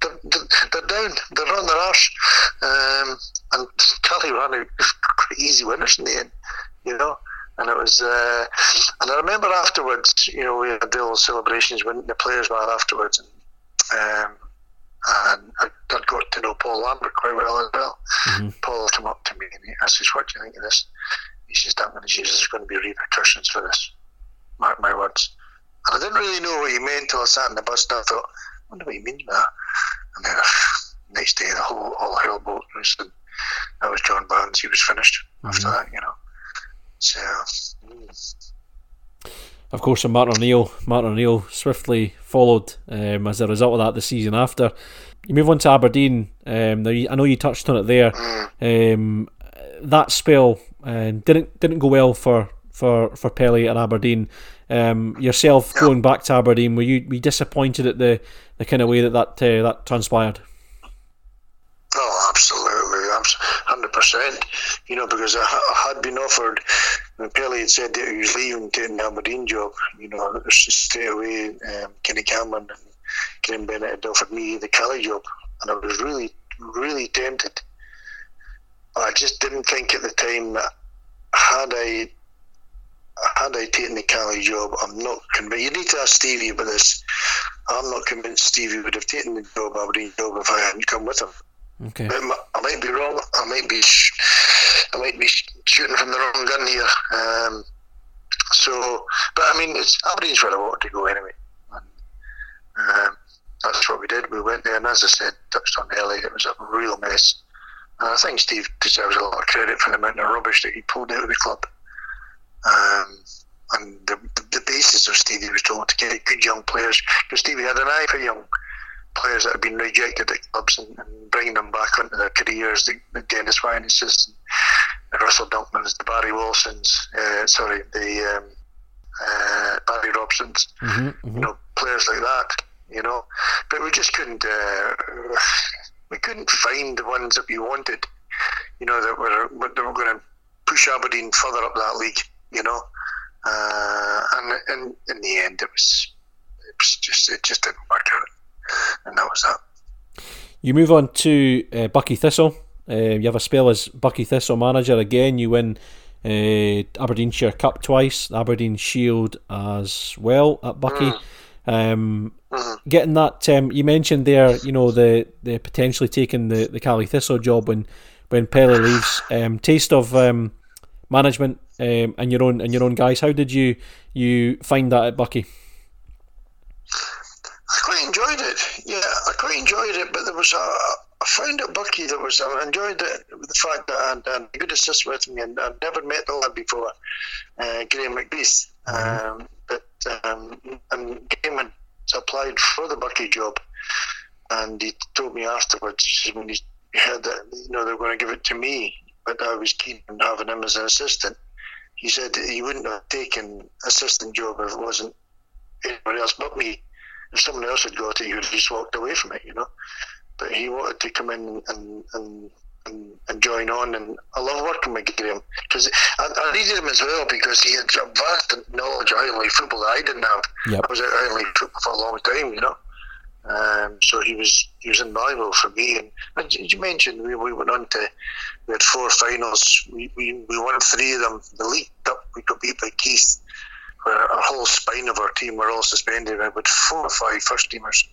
They're, they're, they're down. They're on their arse. Um, and Caley ran out (laughs) quite easy winners in the end, you know. And it was, uh, and I remember afterwards, you know, we had the little celebrations when the players were afterwards, and um, and I, I'd got to know Paul Lambert quite well as well. Mm-hmm. Paul came up to me and he, I says, "What do you think of this?" He says, "Damn Jesus, there's going to be repercussions for this. Mark my words." And I didn't really know what he meant until I sat in the bus and I thought, I wonder what he means by that. And then next day, the whole all hell broke loose, and that was John Barnes. He was finished after that, you know. So, mm. Of course, and Martin O'Neill, Martin O'Neill swiftly followed um, as a result of that the season after. You move on to Aberdeen. Um, now you, I know you touched on it there. Um, that spell uh, didn't didn't go well for for for Pelly at Aberdeen. Um, yourself going back to Aberdeen, were you were you disappointed at the, the kind of way that that uh, that transpired? Oh, absolutely, hundred percent. You know, because I, I, had been offered Pelly had said that he was leaving, taking the Aberdeen job. You know, straight away, um, Kenny Cameron and Ken Bennett had offered me the Caley job, and I was really, really tempted. I just didn't think at the time that had I had I taken the Caley job, I'm not convinced. You need to ask Stevie about this. I'm not convinced Stevie would have taken the job, Aberdeen job, if I hadn't come with him. Okay. I might be wrong. I might be, I might be shooting from the wrong gun here. Um, so, but I mean, it's Aberdeen's where I wanted to go anyway. And, um, that's what we did. We went there, and as I said, touched on earlier, it was a real mess. And I think Steve deserves a lot of credit for the amount of rubbish that he pulled out of the club. Um, and the, the basis of Stevie was told to get good young players because Stevie had an eye for young players that had been rejected at clubs and, and bringing them back into their careers. The, the Dennis Wynesses, the Russell Dunkmans, the Barry Wilsons, uh, sorry, the um, uh, Barry Robsons, mm-hmm, mm-hmm. you know, players like that. You know, but we just couldn't. Uh, we couldn't find the ones that we wanted. You know that were that were going to push Aberdeen further up that league. You know, uh, and, and in the end, it was it was just it just didn't work out and that was that. You move on to uh, Buckie Thistle. Uh, you have a spell as Buckie Thistle manager again. You win uh, Aberdeenshire Cup twice, Aberdeen Shield as well at Buckie. Mm. Um, mm-hmm. Getting that, um, you mentioned there, you know, the, the potentially taking the, the Caley Thistle job when when Pelly leaves. Um, taste of um, management um, and your own and your own guys. How did you you find that at Buckie? I quite enjoyed it. Yeah, I quite enjoyed it, but there was a. I found at Buckie there was I enjoyed it the fact that I had, had a good assist with me, and I'd never met the lad before, uh, Graham McBeath. Mm-hmm. Um, but um, and Graham had applied for the Buckie job, and he told me afterwards when he heard that you know they were going to give it to me, but I was keen on having him as an assistant. He said he wouldn't have taken assistant job if it wasn't anybody else but me if someone else had got it, he would have just walked away from it, you know. But he wanted to come in and and and, and join on, and I love working with Graham because I, I, needed him as well because he had a vast knowledge of League football that I didn't have. Yep. I was at League football for a long time, you know. Um, so he was he was invaluable for me. And, and you mentioned we, we went on to we had four finals. We, we, we won three of them. The league up we got beat by Keith where our whole spine of our team were all suspended. I had four or five first teamers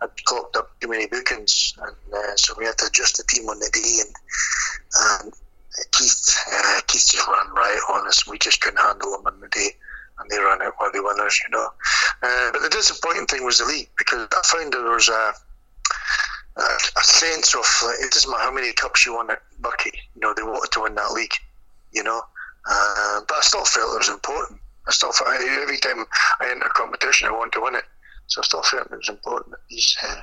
had clocked up too many bookings, and uh, so we had to adjust the team on the day. And, and Keith, uh, Keith just ran right on us. We just couldn't handle him on the day, and they ran out while the winners, you know. Uh, but the disappointing thing was the league because I found there was a a, a sense of it doesn't matter how many cups you won at Buckie, you know, they wanted to win that league, you know. Uh, but I still felt it was important. I still felt every time I enter a competition, I want to win it. So I still felt it was important that these uh,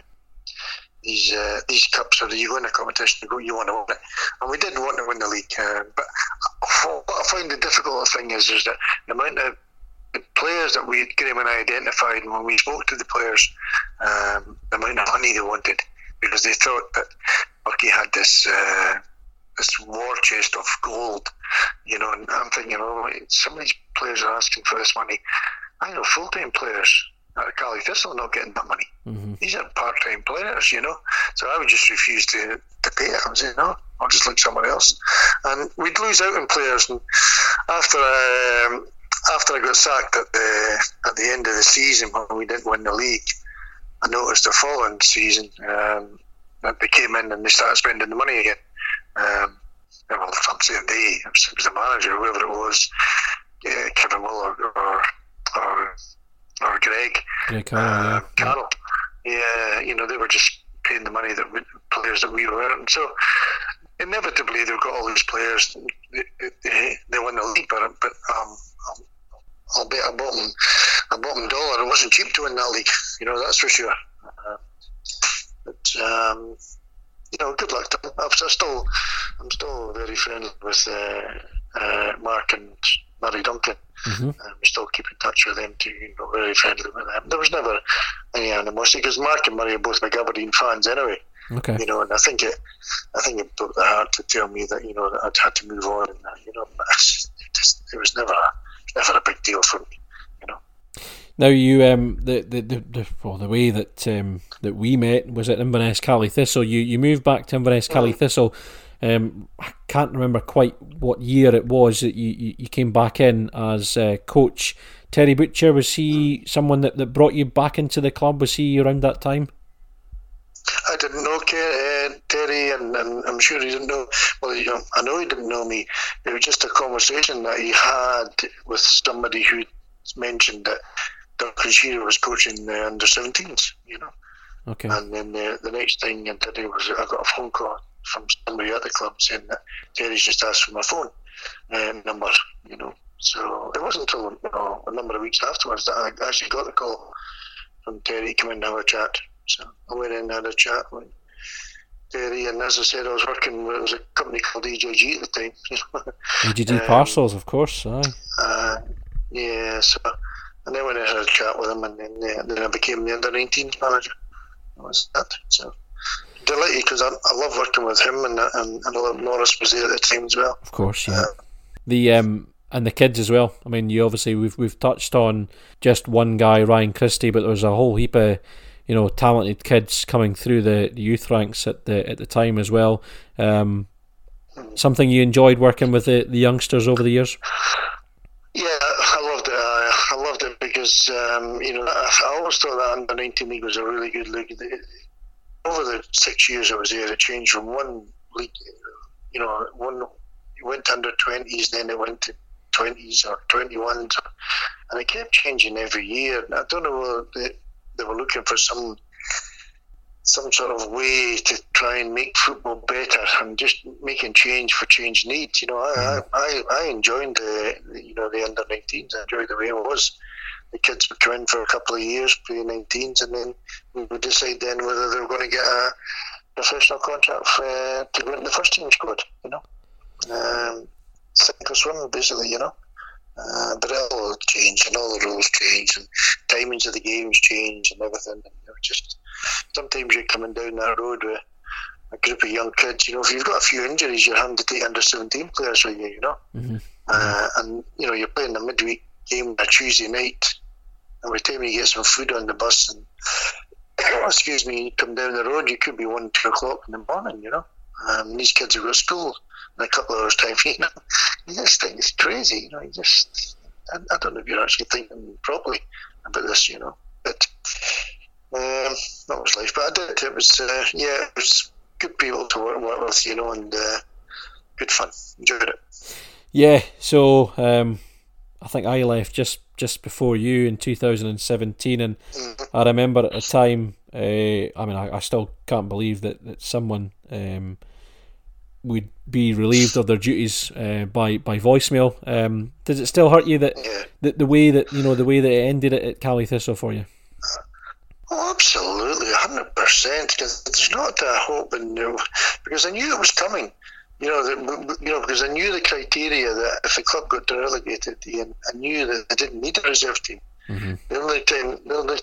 these uh, these cups, or you win a competition, you go, you want to win it, and we did want to win the league. Uh, but what I find the difficult thing is, is that the amount of the players that we Graham and I identified and when we spoke to the players, um, the amount of money they wanted because they thought that Buckie had this uh, this war chest of gold, you know. And I'm thinking, oh, some of these players are asking for this money. I know full time players at Caley Thistle are not getting that money. Mm-hmm. These are part time players, you know. So I would just refuse to, to pay it. I would say, no, I'll just look somewhere else. And we'd lose out on players. And after um, after I got sacked at the at the end of the season when we didn't win the league, I noticed the following season um, that they came in and they started spending the money again. Um, well, I'm saying they, it was the manager, whoever it was, yeah, Kevin Muller or or, or Greg, Greg Carroll, uh, yeah. Carroll. Yeah, you know, they were just paying the money that we, players that we were earning. So inevitably, they've got all these players. They, they, they won the league, but but um, I'll bet a bottom a bottom dollar. It wasn't cheap to win that league. You know, that's for sure. Uh, but um, you know, good luck to him. I'm still, I'm still very friendly with uh, uh, Mark and Murray Duncan. Mm-hmm. Um, we still keep in touch with them too. You know, very friendly with them. There was never any animosity because Mark and Murray are both big Aberdeen fans anyway. Okay. You know, and I think it, I think it broke their heart to tell me that you know that I'd had to move on, and that, you know, (laughs) it, just, it was never, never a big deal for me. You know. Now you um the the the, the well the way that um that we met was at Inverness Caley Thistle. You you moved back to Inverness Caley mm. Thistle. Um, I can't remember quite what year it was that you, you, you came back in as uh, coach. Terry Butcher was he someone that, that brought you back into the club? Was he around that time? I didn't know Terry, and, and, I'm sure he didn't know. Well, you know, I know he didn't know me. It was just a conversation that he had with somebody who mentioned that Duncan Shearer was coaching the under 17s, you know. Okay. And then the, the next thing I did was I got a phone call from somebody at the club saying that Terry's just asked for my phone uh, number, you know. So it wasn't until you know, a number of weeks afterwards that I actually got the call from Terry come in and have a chat. So I went in and had a chat with Terry, and as I said, I was working with it was a company called EJG at the time. (laughs) You know? EJG um, Parcels, of course. Aye. Uh, yeah, so and then when I had a chat with him, and then, uh, then I became the under 19s manager. That was that. So delighted because I, I love working with him, and and, and I love Norris was there at the time as well. Of course, yeah. Uh, the um and the kids as well. I mean, you obviously we've we've touched on just one guy, Ryan Christie, but there was a whole heap of you know talented kids coming through the, youth ranks at the at the time as well. Um, something you enjoyed working with the, the youngsters over the years. Yeah, I loved it. I loved it because um, you know I always thought that under nineteen league was a really good league. Over the six years I was there, it changed from one league, you know, one went under twenties, then it went to twenties or twenty ones, and it kept changing every year. I don't know they were looking for some some sort of way to try and make football better and just making change for change needs. You know, I mm. I, I enjoyed the you know the under 19s. I enjoyed the way it was. The kids would come in for a couple of years, play 19s, and then we would decide then whether they were going to get a professional contract for, uh, to go in the first team squad. You know, um, sink or swim, basically. You know. Uh, but it all changed and all the rules change and timings of the games change and everything. And, you know, just sometimes you're coming down that road with a group of young kids. You know, if you've got a few injuries, you're having to take under 17 players with you, you know. Mm-hmm. Uh, and, you know, you're playing a midweek game on a Tuesday night, and by the time you get some food on the bus and, (coughs) excuse me, you come down the road, you could be 1, 2 o'clock in the morning, you know. Um, these kids have got school in a couple of hours' time, you know. You just think it's crazy, you know. You just, I, I don't know if you're actually thinking properly about this, you know. But um, that was life. But I did. It was uh, yeah, it was good people to work, work with, you know, and uh, good fun. Enjoyed it. Yeah. So um, I think I left just just before you in 2017, and mm-hmm. I remember at the time. Uh, I mean, I, I, still can't believe that that someone. Um, would be relieved of their duties uh, by by voicemail. Um, does it still hurt you that, yeah. that the way that you know the way that it ended at Caley Thistle for you? Oh, absolutely, hundred percent. Because there's not a hope, and you know, because I knew it was coming. You know, that, you know, because I knew the criteria that if the club got relegated, Ian, I knew that they didn't need a reserve team. Mm-hmm. The only time, the only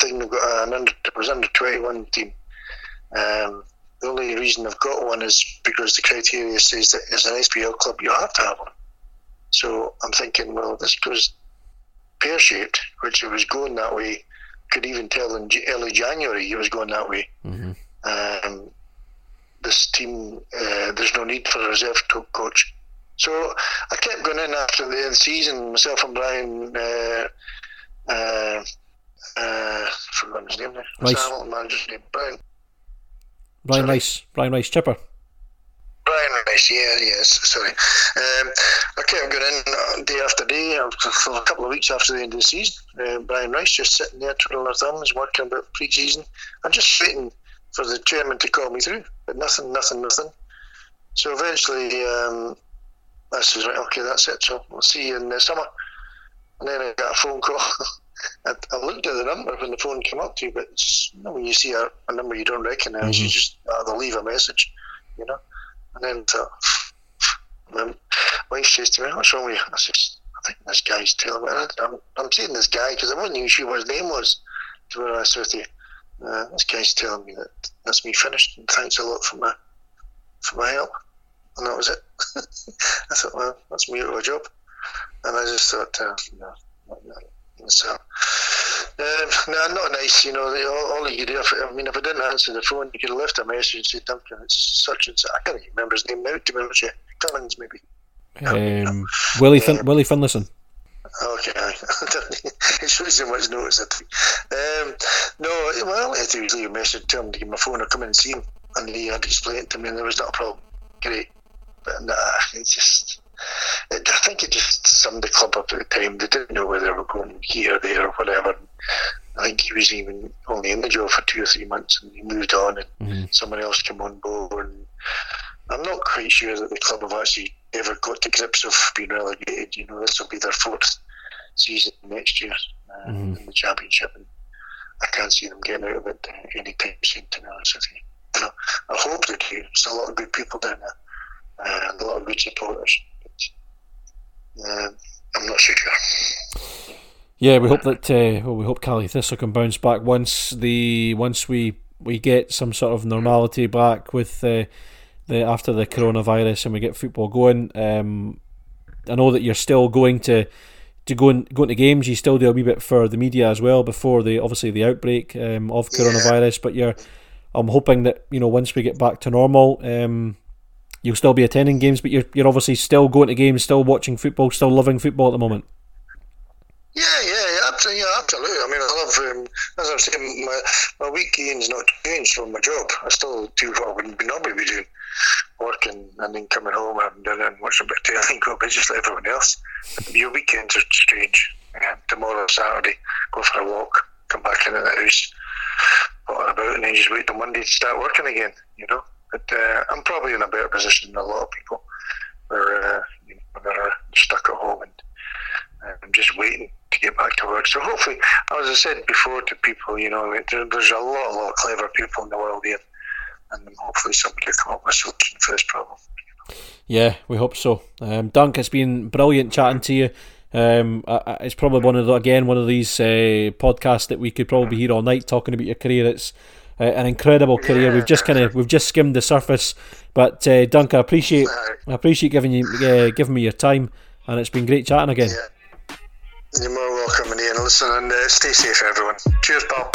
thing they got an under was under twenty one team. Um, the only reason I've got one is because the criteria says that as an SPL club you have to have one. So I'm thinking, well, this goes pear shaped, which it was going that way could even tell in early January it was going that way. Mm-hmm. Um, this team, uh, there's no need for a reserve coach. So I kept going in after the, the season. Myself and Brian, uh, uh, uh, forgotten his name there. Rice. manager's name? Brian. Brian Rice. Brian Rice Chipper. Brian Rice, yeah, yes, sorry. Um, I kept going in day after day uh, for a couple of weeks after the end of the season. Uh, Brian Rice just sitting there twiddling their thumbs, working about pre season. I'm just waiting for the chairman to call me through, but nothing, nothing, nothing. So eventually, um, I said, right, okay, that's it. So we'll see you in the summer. And then I got a phone call. (laughs) I, I, looked at the number when the phone came up to you, but you know, when you see a, a number you don't recognize, mm-hmm. you just uh, leave a message, you know. And then uh, my wife says to me, "What's wrong with you?" I says, "I think this guy's telling me." I'm, I'm saying this guy because I wasn't even sure what his name was. To be honest with you, uh, this guy's telling me that that's me finished. And thanks a lot for my for my help. And that was it. (laughs) I thought, well, that's me out of a job. And I just thought, uh, no, not, so, um, no, not nice. You know, all, all you do. If, I mean, if I didn't answer the phone, you could have left a message and said, "Duncan, it's such and such." I can't even remember his name now. To be honest, with you, Cummins maybe. Um, Willie fin- um, Willie Finlayson. Okay, (laughs) it shows you much notice. I think. Um, no, well, I had to leave a message to him to give him a phone or come in and see him, and he had to explain it to me, and there was not a problem. Great, but nah, it's just I think it just summed the club up at the time. They didn't know whether they were going here, there, or whatever. I think he was even only in the job for two or three months, and he moved on, and mm-hmm. someone else came on board. And I'm not quite sure that the club have actually ever got to grips of being relegated. You know, this will be their fourth season next year uh, mm-hmm. in the championship, and I can't see them getting out of it anytime soon. To be honest with you, you know, I hope they do. There's a lot of good people down there, uh, and a lot of good supporters. Uh, I'm not so sure. Yeah, we hope that uh, well, we hope Caley Thistle can bounce back once the once we we get some sort of normality back with uh, the after the coronavirus and we get football going. Um, I know that you're still going to to go and go into games. You still do a wee bit for the media as well before the obviously the outbreak um, of coronavirus. Yeah. But you're, I'm hoping that you know once we get back to normal, um, you'll still be attending games, but you're you're obviously still going to games, still watching football, still loving football at the moment. Yeah, yeah, yeah, absolutely. I mean, I love, um, as I'm saying, my, my week gain's not changed from my job. I still do what I would normally be doing, working and then coming home, having dinner and watching a bit of and go just like everyone else. Your weekends are strange. Um, tomorrow, Saturday, go for a walk, come back into the house, what about, and then just wait till Monday to start working again, you know? But uh, I'm probably in a better position than a lot of people where uh, you know, they're stuck at home and I'm just waiting to get back to work. So hopefully, as I said before to people, you know, there, there's a lot, a lot of clever people in the world here, and hopefully somebody will come up with a solution for this problem. Yeah, we hope so. Um, Dunk, it's been brilliant chatting to you. Um, it's probably one of the, again one of these uh, podcasts that we could probably be here all night talking about your career. It's uh, an incredible career. Yeah. We've just kind of we've just skimmed the surface, but uh, Dunk, I appreciate I appreciate giving you uh, giving me your time, and it's been great chatting again. Yeah. You're more welcome, Ian. Listen and uh, stay safe, everyone. Cheers, pal.